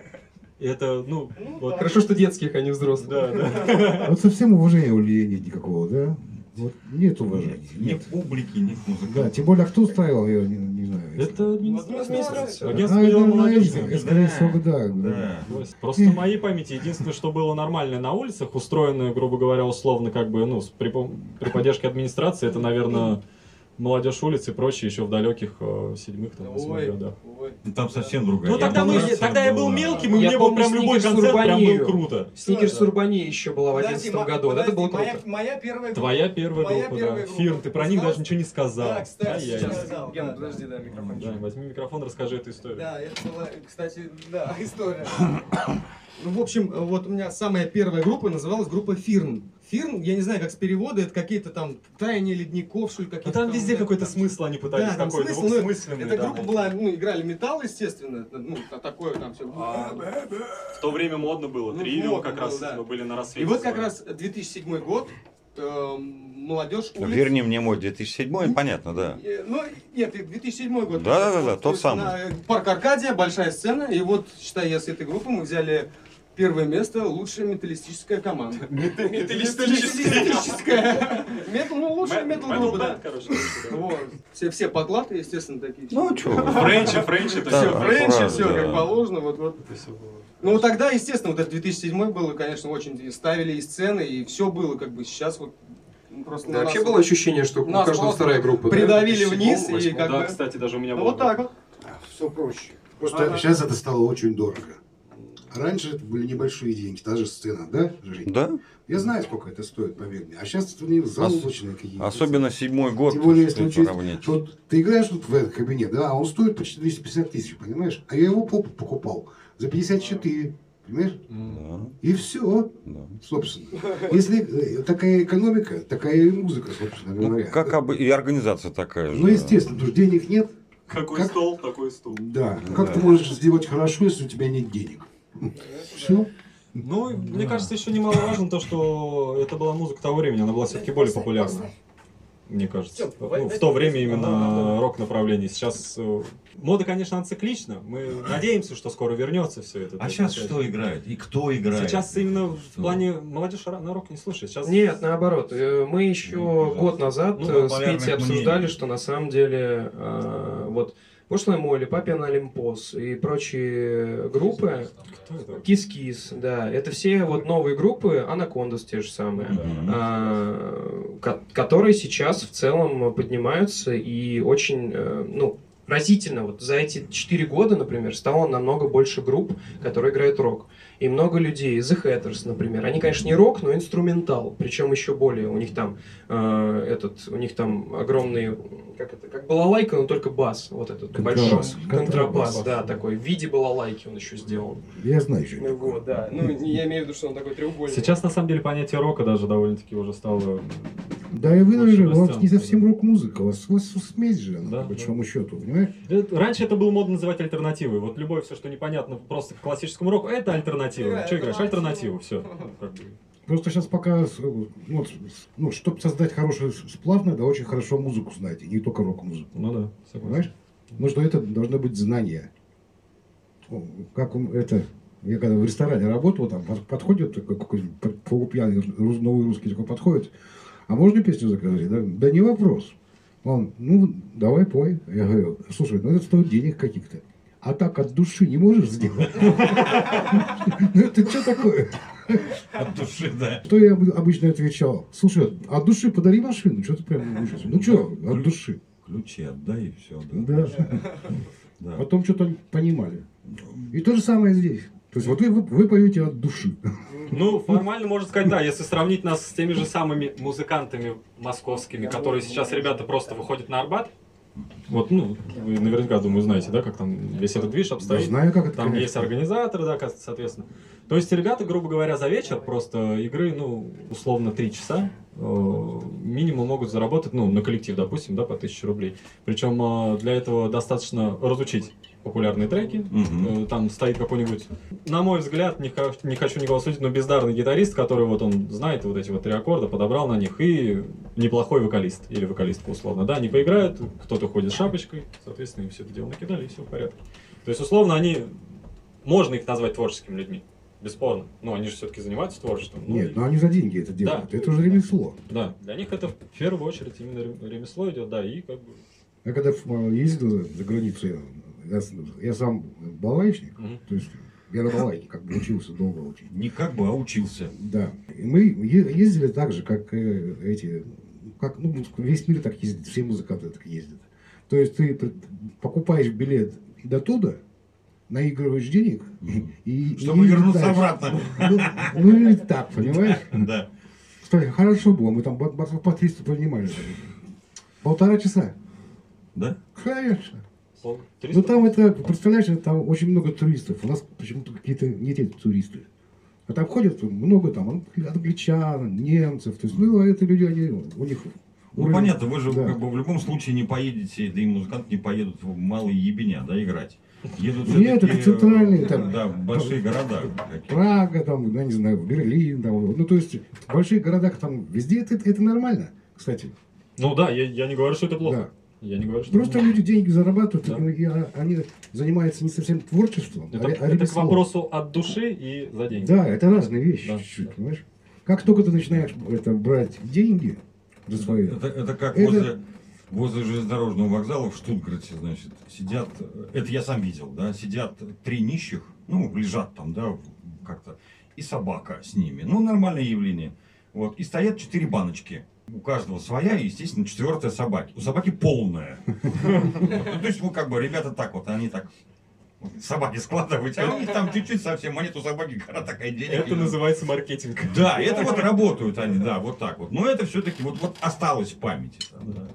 Это, ну, Ну, вот, да. Хорошо, что детских, а не взрослых. да, да. (laughs) Вот совсем уважения у людей нет никакого, да? Вот нет уважения. Ни Нет. публики, ни Да, музыкантов. тем более, а кто устраивал, я не, не знаю. Это Администрация. А, Агентство скорее всего, да. Да. Просто в моей памяти единственное, что было нормальное на улицах, устроенное, грубо говоря, условно, как бы, ну, при поддержке администрации, это, наверное, молодежь улиц и прочее еще в далеких э, седьмых, там, восьмых годах. ой. И Там совсем другая. Ну, тогда, мы, тогда я был мелким, и Я мне был прям любой концерт прям был круто. Сникерс Да. Урбани еще была в Подожди, 2011 ма- году. Вот это было подожди, круто. Моя, моя первая группа. Твоя первая Моя группа, первая да. группа. Фирм, ты про них даже ничего не сказал. Да, кстати, сейчас сказал. Ген, да. подожди, да, микрофон. Да, возьми микрофон, расскажи эту историю. Да, это была, кстати, да, (laughs) история. Ну, в общем, вот у меня самая первая группа называлась группа Фирн. Фирм, я не знаю, как с перевода, это какие-то там таяние ледников, что ли, Ну какие-то там везде да, какой-то там. смысл они пытались Да, там смысл, ну, Эта да. группа была, ну, играли металл, естественно, ну, та- такое там все. А, В то время модно было, Ну, модно как раз, было, да. мы были на рассвете. И вот как раз 2007 год, э, молодежь улиц. Верни мне мой 2007, понятно, да. Э, Ну, нет, 2007 год. Да-да-да, Вот, тот то есть самый. э, Парк Аркадия, большая сцена, и вот, считай, я с этой группы мы взяли первое место, лучшая металлистическая команда. (laughs) Металлистическая. Метал, ну, лучшая метал группа, да. короче. Все, все подлаты, естественно, такие. Ну, что? Френчи, френчи, все френчи, все как положено, вот, вот. Было. Ну, тогда, естественно, вот это 2007 было, конечно, очень ставили и сцены, и все было, как бы сейчас вот просто Да, вообще нас было ощущение, что у каждого вторая группа. да? придавили 2007, вниз, и как да, бы... кстати, даже у меня Ну, был вот так вот. Все проще. Просто сейчас это стало очень дорого. Раньше это были небольшие деньги, та же сцена, да, Жень? Да? Я знаю, сколько это стоит, поверь мне. А сейчас это не залоченные какие-то. Особенно седьмой год. Тем более, если учесть, вот ты играешь тут в этот кабинет, да, а он стоит почти 250 тысяч, понимаешь? А я его поп покупал за 54, понимаешь? Да, И все, да. собственно. Если э, такая экономика, такая и музыка, собственно Ну, говоря. как обы- и организация такая же. Ну, естественно, потому что денег нет. Какой Как- стол, такой стул. Да. Как Да. ты можешь сделать хорошо, если у тебя нет денег? Все. Ну, мне кажется, еще немаловажно то, что это была музыка того времени, она была все-таки более популярна. Мне кажется. Ну, в то время именно рок направление. Сейчас э, мода, конечно, ациклична. Мы надеемся, что скоро вернется все это. А сейчас что играет? И кто играет? Сейчас именно в плане молодежь на рок не слушает. Сейчас Нет, наоборот. Э, Мы еще Ну, год назад ну, э, с Петей обсуждали, мнений. что на самом деле э, вот Пошлая Молли, Папин Олимпос и прочие группы? Кис-Кис, да, это все вот новые группы, Anacondaz те же самые, а, ко- которые сейчас в целом поднимаются и очень, э, ну, разительно, вот за эти 4 года, например, стало намного больше групп, которые играют рок. И много людей, The Hatters, например, они, конечно, не рок, но инструментал, причем еще более, у них там э, этот, у них там огромный, как это, как балалайка, но только бас, вот этот большой. Контрабас. контрабас, Контрабас. да, такой, в виде балалайки он еще сделан. Я знаю, что это Ну вот, да, ну я имею в виду, что он такой треугольный. Сейчас, на самом деле, понятие рока даже довольно-таки уже стало... Да, и вы, наверное, у вас не совсем да. рок-музыка, у вас, у вас смесь же, она, Да, по да. большому счету, понимаешь? Раньше это было модно называть альтернативой. Вот любое все, что непонятно просто к классическому року, это альтернатива. Да, Что играешь? альтернативу. Все. Просто сейчас пока, ну, ну, чтобы создать хороший с- сплав, надо очень хорошо музыку знать, и не только рок-музыку, Ну да, согласен. понимаешь? Ну, что это должно быть знание. Как это, я когда в ресторане работал, там под- подходит такой полупьяный новый русский такой подходит, а можно песню заказать? Да, да не вопрос. Он, ну, давай пой. Я говорю, слушай, ну это стоит денег каких-то. А так от души не можешь сделать? Ну это что такое? От души, да. Что я бы обычно отвечал? Слушай, от души подари машину, что ты прям мучаешься? Ну что, от души? Ключи отдай и все, да. Потом что-то понимали. И то же самое здесь. То есть вот вы, вы, поете от души. Ну, формально можно сказать, да, если сравнить нас с теми же самыми музыкантами московскими, которые сейчас ребята просто выходят на Арбат. Вот, ну, вы наверняка, думаю, знаете, да, как там весь этот движ Я обстоит. знаю, как это, Там конечно. есть организаторы, да, соответственно. То есть ребята, грубо говоря, за вечер просто игры, ну, условно, 3 часа э, минимум могут заработать, ну, на коллектив, допустим, да, по 1000 рублей. Причем э, для этого достаточно разучить популярные треки. Э, Там стоит какой-нибудь, на мой взгляд, не, не хочу никого судить, но бездарный гитарист, который вот он знает вот эти вот три аккорда, подобрал на них, и неплохой вокалист, или вокалистка условно. Да, они поиграют, кто-то ходит с шапочкой, соответственно, им все это дело накидали, и все в порядке. То есть, условно, они, можно их назвать творческими людьми, бесспорно. Но они же все-таки занимаются творчеством. Ну, Нет, и- но они за деньги это делают. Это уже ремесло. Да, для них это в первую очередь именно рем- ремесло идет, да, и как бы... Я когда э, ездил за границу, я, я с- я сам балалайчник, Мгм. то есть я на балалайке как бы учился долго очень. Не как бы, а учился. Да. И мы ездили так же, как э, эти, как ну, весь мир так ездит, все музыканты так ездят. То есть ты покупаешь билет до туда, наигрываешь денег и... Чтобы и вернуться дальше. обратно. Ну, ну или так, (laughs) понимаешь? Да. Кстати, хорошо было, мы там по 300 поднимали. Полтора часа. Да? Конечно. Пол- Ну 300 там это, представляешь, там очень много туристов. У нас почему-то какие-то не те туристы. А там ходят много там ан- англичан, немцев. То есть, ну, это люди, они, у них Ну уровень- понятно, вы же да. как бы в любом случае не поедете, да и музыканты не поедут в малые ебеня, да, играть. Едут Нет, это центральные, там, Да, большие города. какие. Прага, там, я не знаю, Берлин, там, ну, то есть, в больших городах там везде это, это нормально, кстати. Ну да, я, я не говорю, что это плохо. Я не говорю, что Просто плохо. люди деньги зарабатывают, Да. и, они занимаются не совсем творчеством, Это, а, а это к вопросу от души и за деньги. Да, это разные вещи, Да. чуть-чуть, понимаешь? Как только ты начинаешь это, брать деньги за свои, Это, это как Это- возле, возле железнодорожного вокзала в Штутгарте, значит, сидят, это я сам видел, да, сидят три нищих, ну, лежат там, да, как-то, и собака с ними, ну, нормальное явление. Вот, и стоят четыре баночки. У каждого своя, и, естественно, четвертая собаки. У собаки полная. Ну, То есть, ну, как бы, ребята так вот, они так собаки складывают, а у них там чуть-чуть совсем, а нет у собаки гора такая денег. Это называется маркетинг. да, это вот работают они, да, вот так вот. Но это все-таки вот, вот осталось в памяти. там, да.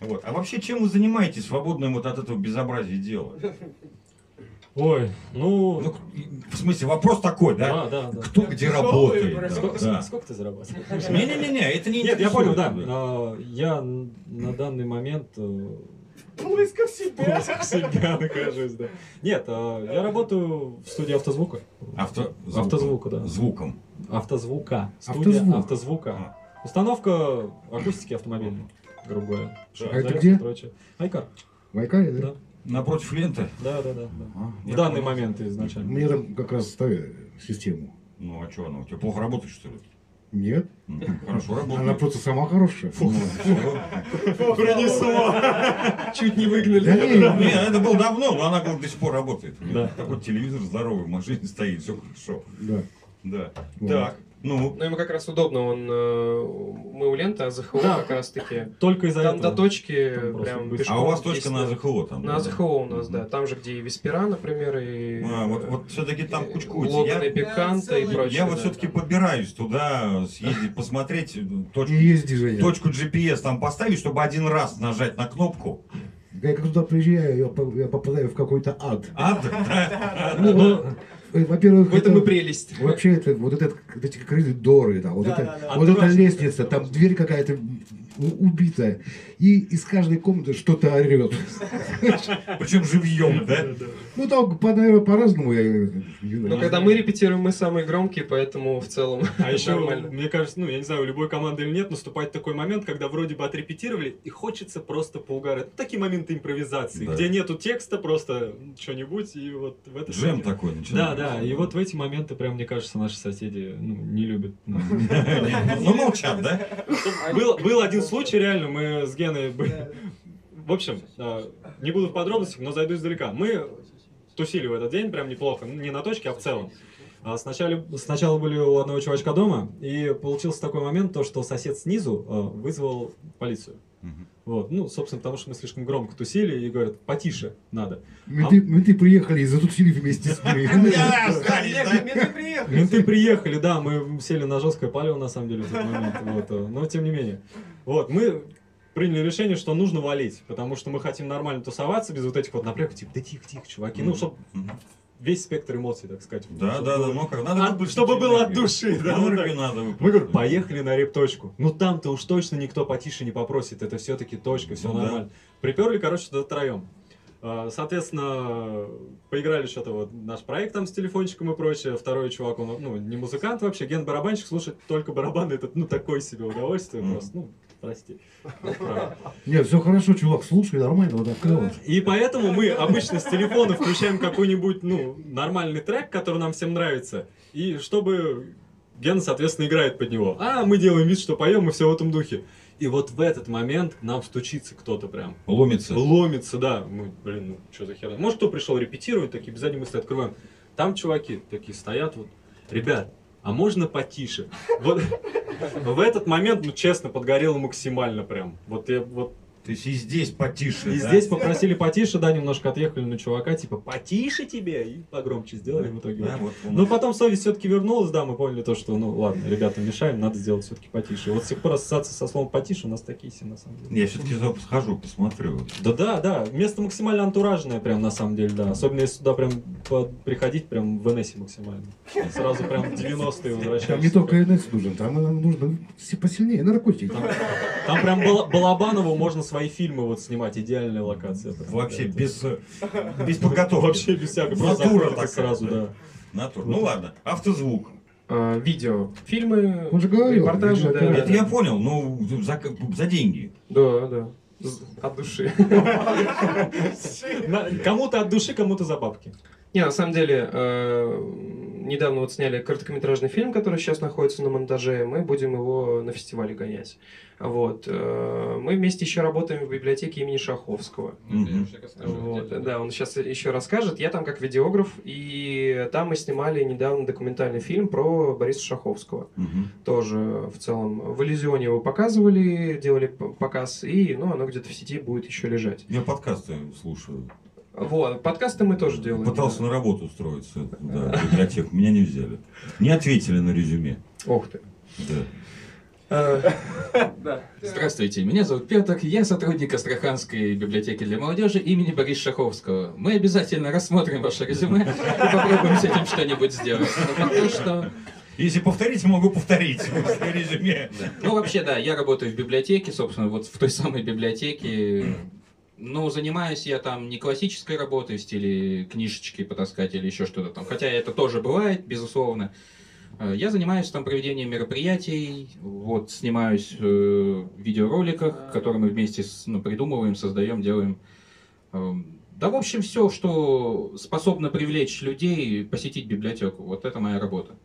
Вот. А вообще, чем вы занимаетесь свободным вот от этого безобразия дела? Ой, ну... Ну, в смысле, вопрос такой, да? да, да, да. Кто где работает? да, Сколько, да. сколько ты зарабатываешь? Не-не-не, это не Нет, я понял, да. А, Я на данный момент э, Близко к себе. близко к себя нахожусь, да. Нет, а, я работаю в студии автозвука. Авто... Автозвука, да. Звуком. Автозвука. Студия Автозвук. автозвука. Установка акустики автомобильной, грубо говоря. А это где? Айкар. в Айкаре, да? Да. Напротив ленты? Да, да, да. да. А, В данный понял. момент изначально. Мне там как раз ставили систему. Ну, а что она? У тебя плохо работает, что ли? Нет, Ну, Хорошо она работает. просто сама хорошая. Ну, всё. Принесло. Чуть не выгнали. Да не, Не, это было давно, но она говорит, до сих пор работает. Да. Такой телевизор здоровый в машине стоит, все хорошо. да. Да. Вот. Так, ну, Ну, ему как раз удобно, он, э, мы у ленты АЗХО Да. как раз таки. (laughs) Только из-за Там этого. до точки Там прям быстро. а у вас пешком точка 10 на. АЗХО там? На да? У нас, да. Там же, где и Веспера, например, и... А, вот, вот все-таки там кучкуете. Логан и Я, Пиканта и прочее. я вот да. все-таки подбираюсь туда, съездить, посмотреть, э, точку, езди, Женя. точку GPS там поставить, чтобы один раз нажать на кнопку. Я как туда приезжаю, я, по- я попадаю в какой-то ад. Ад, да? Ну, э, во-первых, В этом это- и прелесть. Вообще, это, вот этот, вот эти коридоры, там, вот, Да, это, да, да. вот эта лестница, там дверь какая-то убитая. И из каждой комнаты что-то орет. Причем живьем, да? Ну, там, наверное, по-разному. Знаю. Но когда мы репетируем, мы самые громкие, поэтому в целом А (laughs) еще, мне кажется, ну, я не знаю, у любой команды или нет, наступает такой момент, когда вроде бы отрепетировали, и хочется просто поугарать. Ну, такие моменты импровизации, Да. где нету текста, просто что-нибудь, и вот в это... Джем такой Да, начинается. да, и вот в эти моменты, прям, мне кажется, наши соседи ну, не любят. (laughs) Ну, Ну, молчат, да? Был, был один случай, реально, мы с Геной были... В общем, а, не буду в подробностях, но зайду издалека. Мы тусили в этот день прям неплохо, ну, не на точке, а в целом. А Сначала, сначала были у одного чувачка дома, и получился такой момент, то, что сосед снизу а, вызвал полицию. Вот, ну, собственно, потому что мы слишком громко тусили и говорят, потише надо. Менты, менты приехали и затусили вместе с ними. (laughs) (laughs) Менты приехали. Да, мы сели на жесткое палево, на самом деле, в тот момент, но тем не менее. Вот, мы приняли решение, что нужно валить, потому что мы хотим нормально тусоваться, без вот этих вот напрягов, типа, да тихо, тихо, чуваки, ну, чтобы весь спектр эмоций, так сказать. Да, чтобы да, да, ну как, надо А, выпустить чтобы было от души, да, Энергию так. надо выпустить. Мы говорим, поехали на реп-точку. Ну там-то уж точно никто потише не попросит, это все-таки точка, все Ну да. нормально. Приперли, короче, до троем. Соответственно, поиграли что-то вот наш проект там с телефончиком и прочее. Второй чувак, он ну, не музыкант вообще, ген барабанщик, слушать только барабаны, это ну такое себе удовольствие Мгм. просто, ну, прости. Нет, все хорошо, чувак, слушай, нормально, вот клево. И поэтому мы обычно с телефона включаем какой-нибудь, ну, нормальный трек, который нам всем нравится, и чтобы Ген, соответственно, играет под него. А мы делаем вид, что поем, и все в этом духе. И вот в этот момент к нам стучится кто-то прям. Ломится. Ломится, да. Мы, блин, ну что за херня? Может, кто пришел репетировать, такие без задней мысли открываем. Там чуваки такие стоят вот. Ребят, а можно потише? Вот (laughs) в этот момент, ну честно, подгорело максимально прям. Вот я вот То есть и здесь потише, И да? здесь попросили потише, да, немножко отъехали на чувака, типа, потише тебе, и погромче сделали в итоге. Да, вот у Но нас. потом совесть все-таки вернулась, да, мы поняли то, что, ну ладно, ребята, мешаем, надо сделать все-таки потише. И вот с тех пор ассоциация со словом потише у нас такие все, на самом деле. Я все-таки схожу, посмотрю. Да, да, да, место максимально антуражное, прям на самом деле, да. Особенно если сюда прям по- приходить, прям в НСе максимально. Сразу прям в 90-е возвращаешься. Там не только НС нужен, там и нужно все посильнее наркотики. Там, там прям Бала- Балабанову можно свои фильмы вот снимать, идеальная локация. прям, Вообще да, без, (laughs) без подготовки. Вообще без всякого. Натура такая, сразу, да. Натура. Ну ладно, автозвук. А, видео, фильмы, Он же говорил, репортажи, да. Это я понял, ну за, за деньги. да, да, от души. (laughs) Кому-то от души, кому-то за бабки. Не, на самом деле, э, недавно вот сняли короткометражный фильм, который сейчас находится на монтаже, мы будем его на фестивале гонять. Вот. э, Мы вместе еще работаем в библиотеке имени Шаховского. Мгм. Вот, да, он сейчас еще расскажет. Я там как видеограф, и там мы снимали недавно документальный фильм про Бориса Шаховского. Мгм. Тоже в целом в Иллюзионе его показывали, делали показ, и ну, оно где-то в сети будет еще лежать. Я подкасты слушаю. Вот, подкасты мы тоже делаем. Пытался да. на работу устроиться да, в библиотеку, меня не взяли. Не ответили на резюме. Ох ты. Да. Э, Здравствуйте, меня зовут Петр, я сотрудник Астраханской библиотеки для молодежи имени Бориса Шаховского. Мы обязательно рассмотрим ваше резюме и попробуем с этим что-нибудь сделать. Но пока что... Если повторить, могу повторить в резюме. Ну, вообще, да, я работаю в библиотеке, собственно, вот в той самой библиотеке. Ну, занимаюсь я там не классической работой в стиле книжечки потаскать или еще что-то там. Хотя это тоже бывает, безусловно. Э, Я занимаюсь там проведением мероприятий, вот, снимаюсь э, в видеороликах, которые мы вместе с- ну, придумываем, создаем, делаем. Эм, Да, в общем, все, что способно привлечь людей, посетить библиотеку. Вот это моя работа.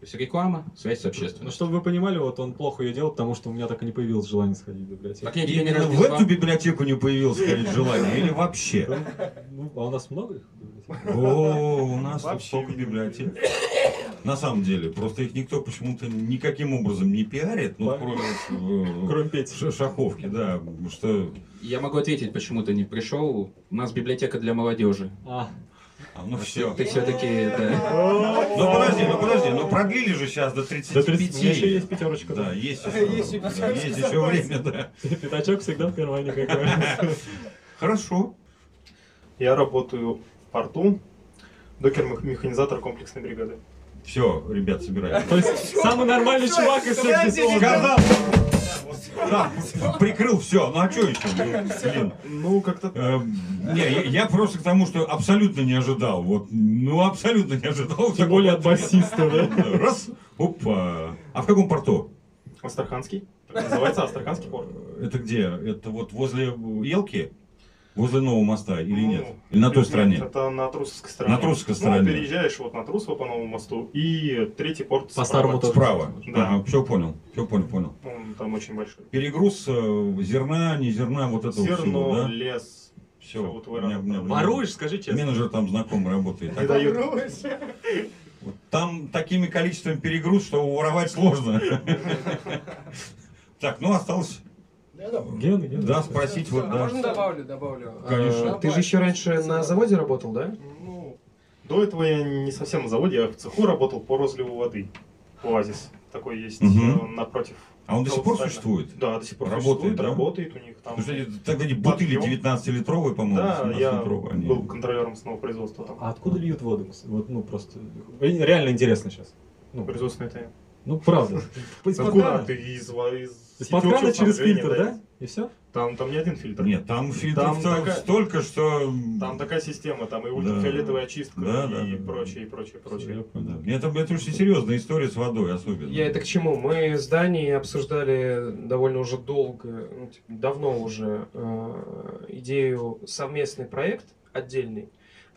То есть реклама, связь с Ну, общественностью. чтобы вы понимали, вот он плохо ее делал, потому что у меня так и не появилось желания сходить в библиотеку. Так я не в эту библиотеку не появилось, сказать, желание, или вообще? Ну, а у нас много их? О, у нас тут столько библиотек. На самом деле, просто их никто почему-то никаким образом не пиарит, ну, кроме э, Кроме Пети. шаховки, да, что... Я могу ответить, почему ты не пришел. У нас библиотека для молодежи. А, ну все. Ты все-таки, да. Ну подожди, ну подожди, ну продлили же сейчас до 35. до 30 у меня еще есть пятерочка. Да, Да. есть еще, Есть еще да, есть еще время, да. Пятачок всегда в кармане, как говорится. Хорошо. Я работаю в порту, докер-механизатор комплексной бригады. Все, ребят, собираем. То есть самый нормальный чувак из всех здесь. Сказал! Да, прикрыл все. Ну а что еще? Блин. Ну, как-то Эм, Не, я, я просто к тому, что абсолютно не ожидал. Вот, ну абсолютно не ожидал. Тем более от басиста, да? Раз, опа. А в каком порту? Астраханский. Так называется Астраханский порт. Это где? Это вот возле Елки? Возле нового моста или Ну, нет? Или на той нет, стороне? Это на Трусовской стороне. На Трусовской Ну, стороне. переезжаешь вот на Трусово по новому мосту. И третий порт По старому тоже. Справа. Да. все понял. Все понял, понял. Он там очень большой. Перегруз э, зерна, не зерна, вот этого Зерно, всего, да? лес. Все. всё вот в Иран. Воруешь, скажи честно. Менеджер там знакомый работает. Не дают. Там такими количеством перегруз, что воровать сложно. (laughs) Так, ну осталось, Гена, Гена. да, спросить вот, А да. можно добавлю, добавлю? Конечно. А, Ты же еще раньше на заводе работал, да? Ну, до этого я не совсем на заводе, я в цеху работал по розливу воды. Оазис. Такой есть э, напротив. А он до сих пор существует? Да, до сих пор Работает, существует, да? работает у них там. Потому что тогда эти бутыли Подъем. 19-литровые, по-моему, Да, я 17-литровые. они- был контролером снова производства там. А откуда льют воду? Вот, ну, просто... Реально интересно сейчас. Ну, Производственная тайна. ну правда. Откуда крана. ты из, из, Из-под сети крана через фильтр, да? И все? Там, там не один фильтр. Нет, там фильтров Там такая- столько, что... Там такая система, там и ультрафиолетовая очистка, Да, и да, да, да. прочее, и прочее, прочее. Да. Это, это очень серьезная история с водой особенно. Я это к чему? Мы с Данией обсуждали довольно уже долго, ну, типа, давно уже э, идею совместный проект отдельный.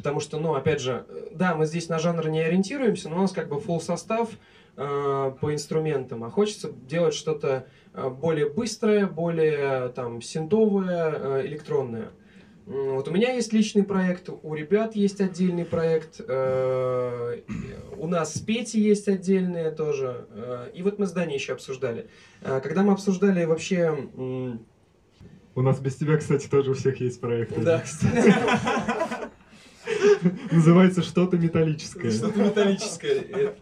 Потому что, ну, опять же, э, да, мы здесь на жанр не ориентируемся, но у нас как бы full состав э, по инструментам, а хочется делать что-то э, более быстрое, более там синтовое, э, электронное. Вот у меня есть личный проект, у ребят есть отдельный проект, э, у нас с Петей есть отдельные тоже. э, И вот мы с Даней еще обсуждали. Э, Когда мы обсуждали вообще У нас без тебя, кстати, тоже у всех есть проекты. Да, кстати, (laughs) Называется что-то металлическое. что-то металлическое.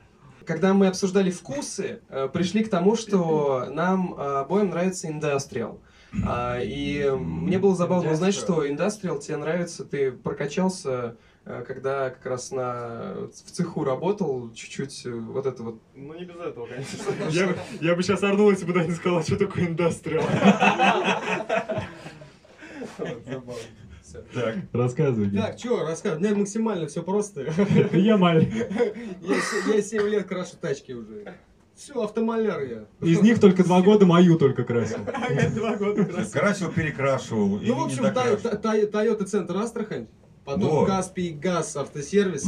Когда мы обсуждали вкусы, э, пришли к тому, что нам э, обоим нравится индастриал. А, И мне было забавно узнать, что индастриал тебе нравится, ты прокачался, э, когда как раз на, в цеху работал, чуть-чуть вот это вот Ну, не без этого, конечно. Я, бы- я бы сейчас орнул, если бы Даня сказал, что такое индастриал. (laughs) Так, Рассказывай. Так, что, рассказывай. У меня максимально все просто. (laughs) Я маленький. Я, се- я 7 лет крашу тачки уже. Все, автомаляр я. Из них только два года мою только красил. (laughs) Два года красил. красил, перекрашивал. Ну, в общем, Тойота Центр Астрахань, потом. Каспий Газ Автосервис.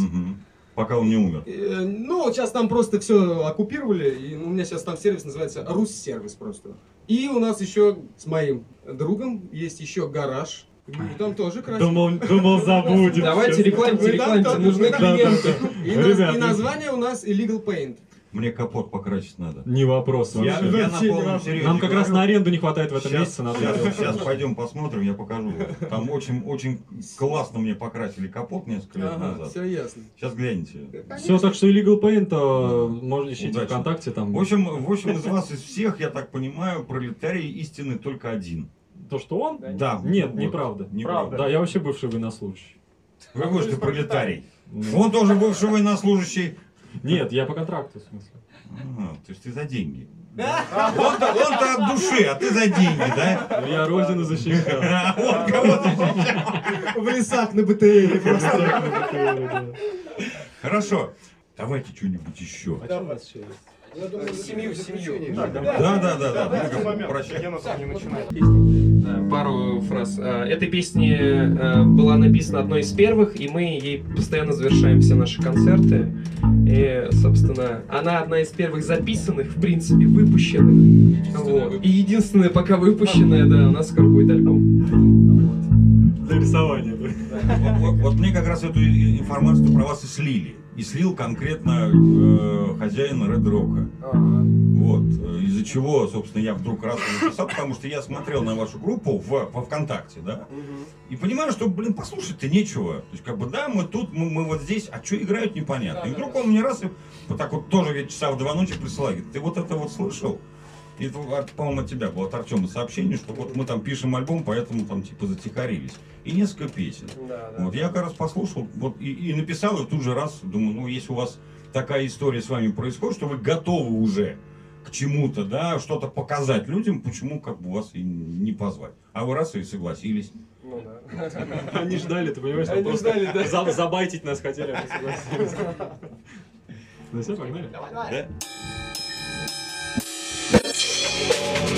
Пока он не умер. Э, Ну, сейчас там просто все оккупировали, и у меня сейчас там сервис называется Русь-сервис просто. И у нас еще с моим другом есть еще гараж. И там тоже красиво. Думал, думал забудет. Давайте рекламьте, Мы там рекламьте, нужны мы клиенты. И, наз- Ребят, и название у нас Illegal Paint. Мне капот покрасить надо. Не вопрос Я, вообще. я на полном серьезе Нам как раз говорю. на аренду не хватает в этом Сейчас, месяце, надо сейчас, сейчас пойдем посмотрим, я покажу. Там очень, очень классно мне покрасили капот несколько лет Ага, назад. все ясно. Сейчас гляньте. Все, так что Illegal Paint э, можно ищите Удачи. ВКонтакте там. В общем, в общем, из вас, из всех, я так понимаю, пролетарий истины только один. То, что он? Да. Нет, вот. неправда. Неправда. Да, я вообще бывший военнослужащий. Вы говорите, пролетарий. Ну, Он тоже бывший военнослужащий. Нет, я по контракту, в смысле. А, то есть ты за деньги. Он-то, он-то от души, а ты за деньги, да? Я родину защищал. (laughs) А Он кого защищал. В лесах на БТРе просто. Хорошо. Давайте что-нибудь еще. Семью, семью. Да, да, да, да. Гена сам не начинает. Пару фраз. Э, Эта песня э, была написана одной из первых, и мы ей постоянно завершаем все наши концерты. И, собственно, она одна из первых записанных, в принципе, выпущенных. Вот. И единственная пока выпущенная, да, у нас скоро будет альбом. Для рисования. Вот, вот- вот мне как раз эту информацию про вас и слили. И слил конкретно э, хозяин Red Rock. Вот. Из-за чего, собственно, я вдруг раз написал, потому что я смотрел на вашу группу в, во ВКонтакте, да, и понимаю, что, блин, послушать-то нечего. То есть, как бы, да, мы тут, мы, мы вот здесь, а что играют, непонятно. И вдруг он мне раз и вот так вот тоже ведь часа в два ночи присылает. Говорит, ты вот это вот слышал? И от- по-моему, от тебя было, от Артема сообщение, что вот мы там пишем альбом, поэтому там типа затихарились. И несколько песен. Вот я как раз послушал вот, и, и написал, и тут же раз, думаю, ну если у вас такая история с вами происходит, что вы готовы уже к чему-то, да, что-то показать людям, почему как бы вас и не позвать? А вы раз и согласились. (laughs) Они ждали, ты понимаешь, Они просто ждали, да. за- забайтить нас хотели, а согласились. (laughs) Ну все, погнали. Да? Сюда, скажу,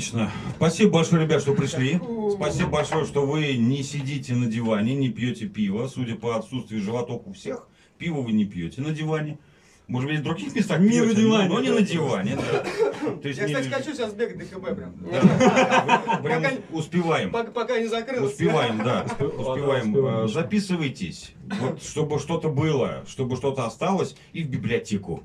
Отлично. Спасибо большое, ребят, что пришли. Спасибо большое, что вы не сидите на диване, не пьете пиво. Судя по отсутствию животов у всех, пиво вы не пьете на диване. Может быть, в других местах Не на пьете, диване, но, не на диване. да. То есть Я, не- кстати, хочу сейчас бегать до КБ прям. да, прям Пока- успеваем. Пока, пока не закрылся. Успеваем, да. (laughs) Ладно, Успеваем. успеваем. Э, Записывайтесь. Вот, чтобы что-то было, чтобы что-то осталось, и в библиотеку.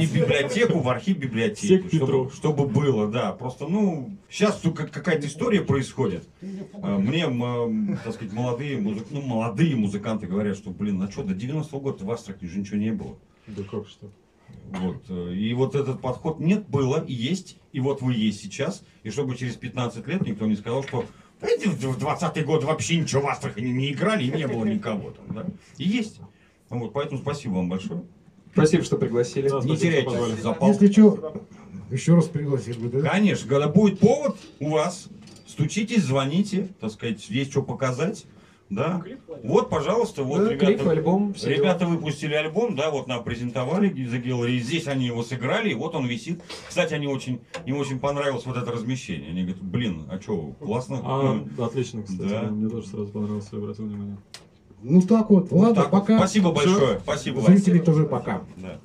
И библиотеку, в архив библиотеки. Чтобы, чтобы было, да. Просто, ну, сейчас какая-то история происходит. А, Мне, м, так сказать, молодые, музы- ну, молодые музыканты говорят, что, блин, а что, до 90-го года в Астрахани же ничего не было. Да как что? Вот. э, И вот этот подход нет, было, и есть, и вот вы есть сейчас. И чтобы через 15 лет никто не сказал, что эти в 20-й год вообще ничего в Астрахани не играли, и не было никого там. Да? И есть. Вот, поэтому спасибо вам большое. Спасибо, что пригласили. Да, Не теряйте запал. Если что, еще раз пригласил бы, да? Конечно, когда будет повод у вас, стучитесь, звоните, так сказать, есть что показать. Да. Вот, пожалуйста, вот Да, клип, ребята, альбом, все ребята выпустили альбом, да, вот нам презентовали The Gallery, здесь они его сыграли, и вот он висит. Кстати, они очень, им очень понравилось вот это размещение. Они говорят, блин, а что, классно. А, отлично, кстати. Да. Мне тоже сразу понравился, я обратил внимание. Ну так вот, Вот ладно, так вот. пока. Спасибо большое, спасибо вам. Зрители тоже пока. Да.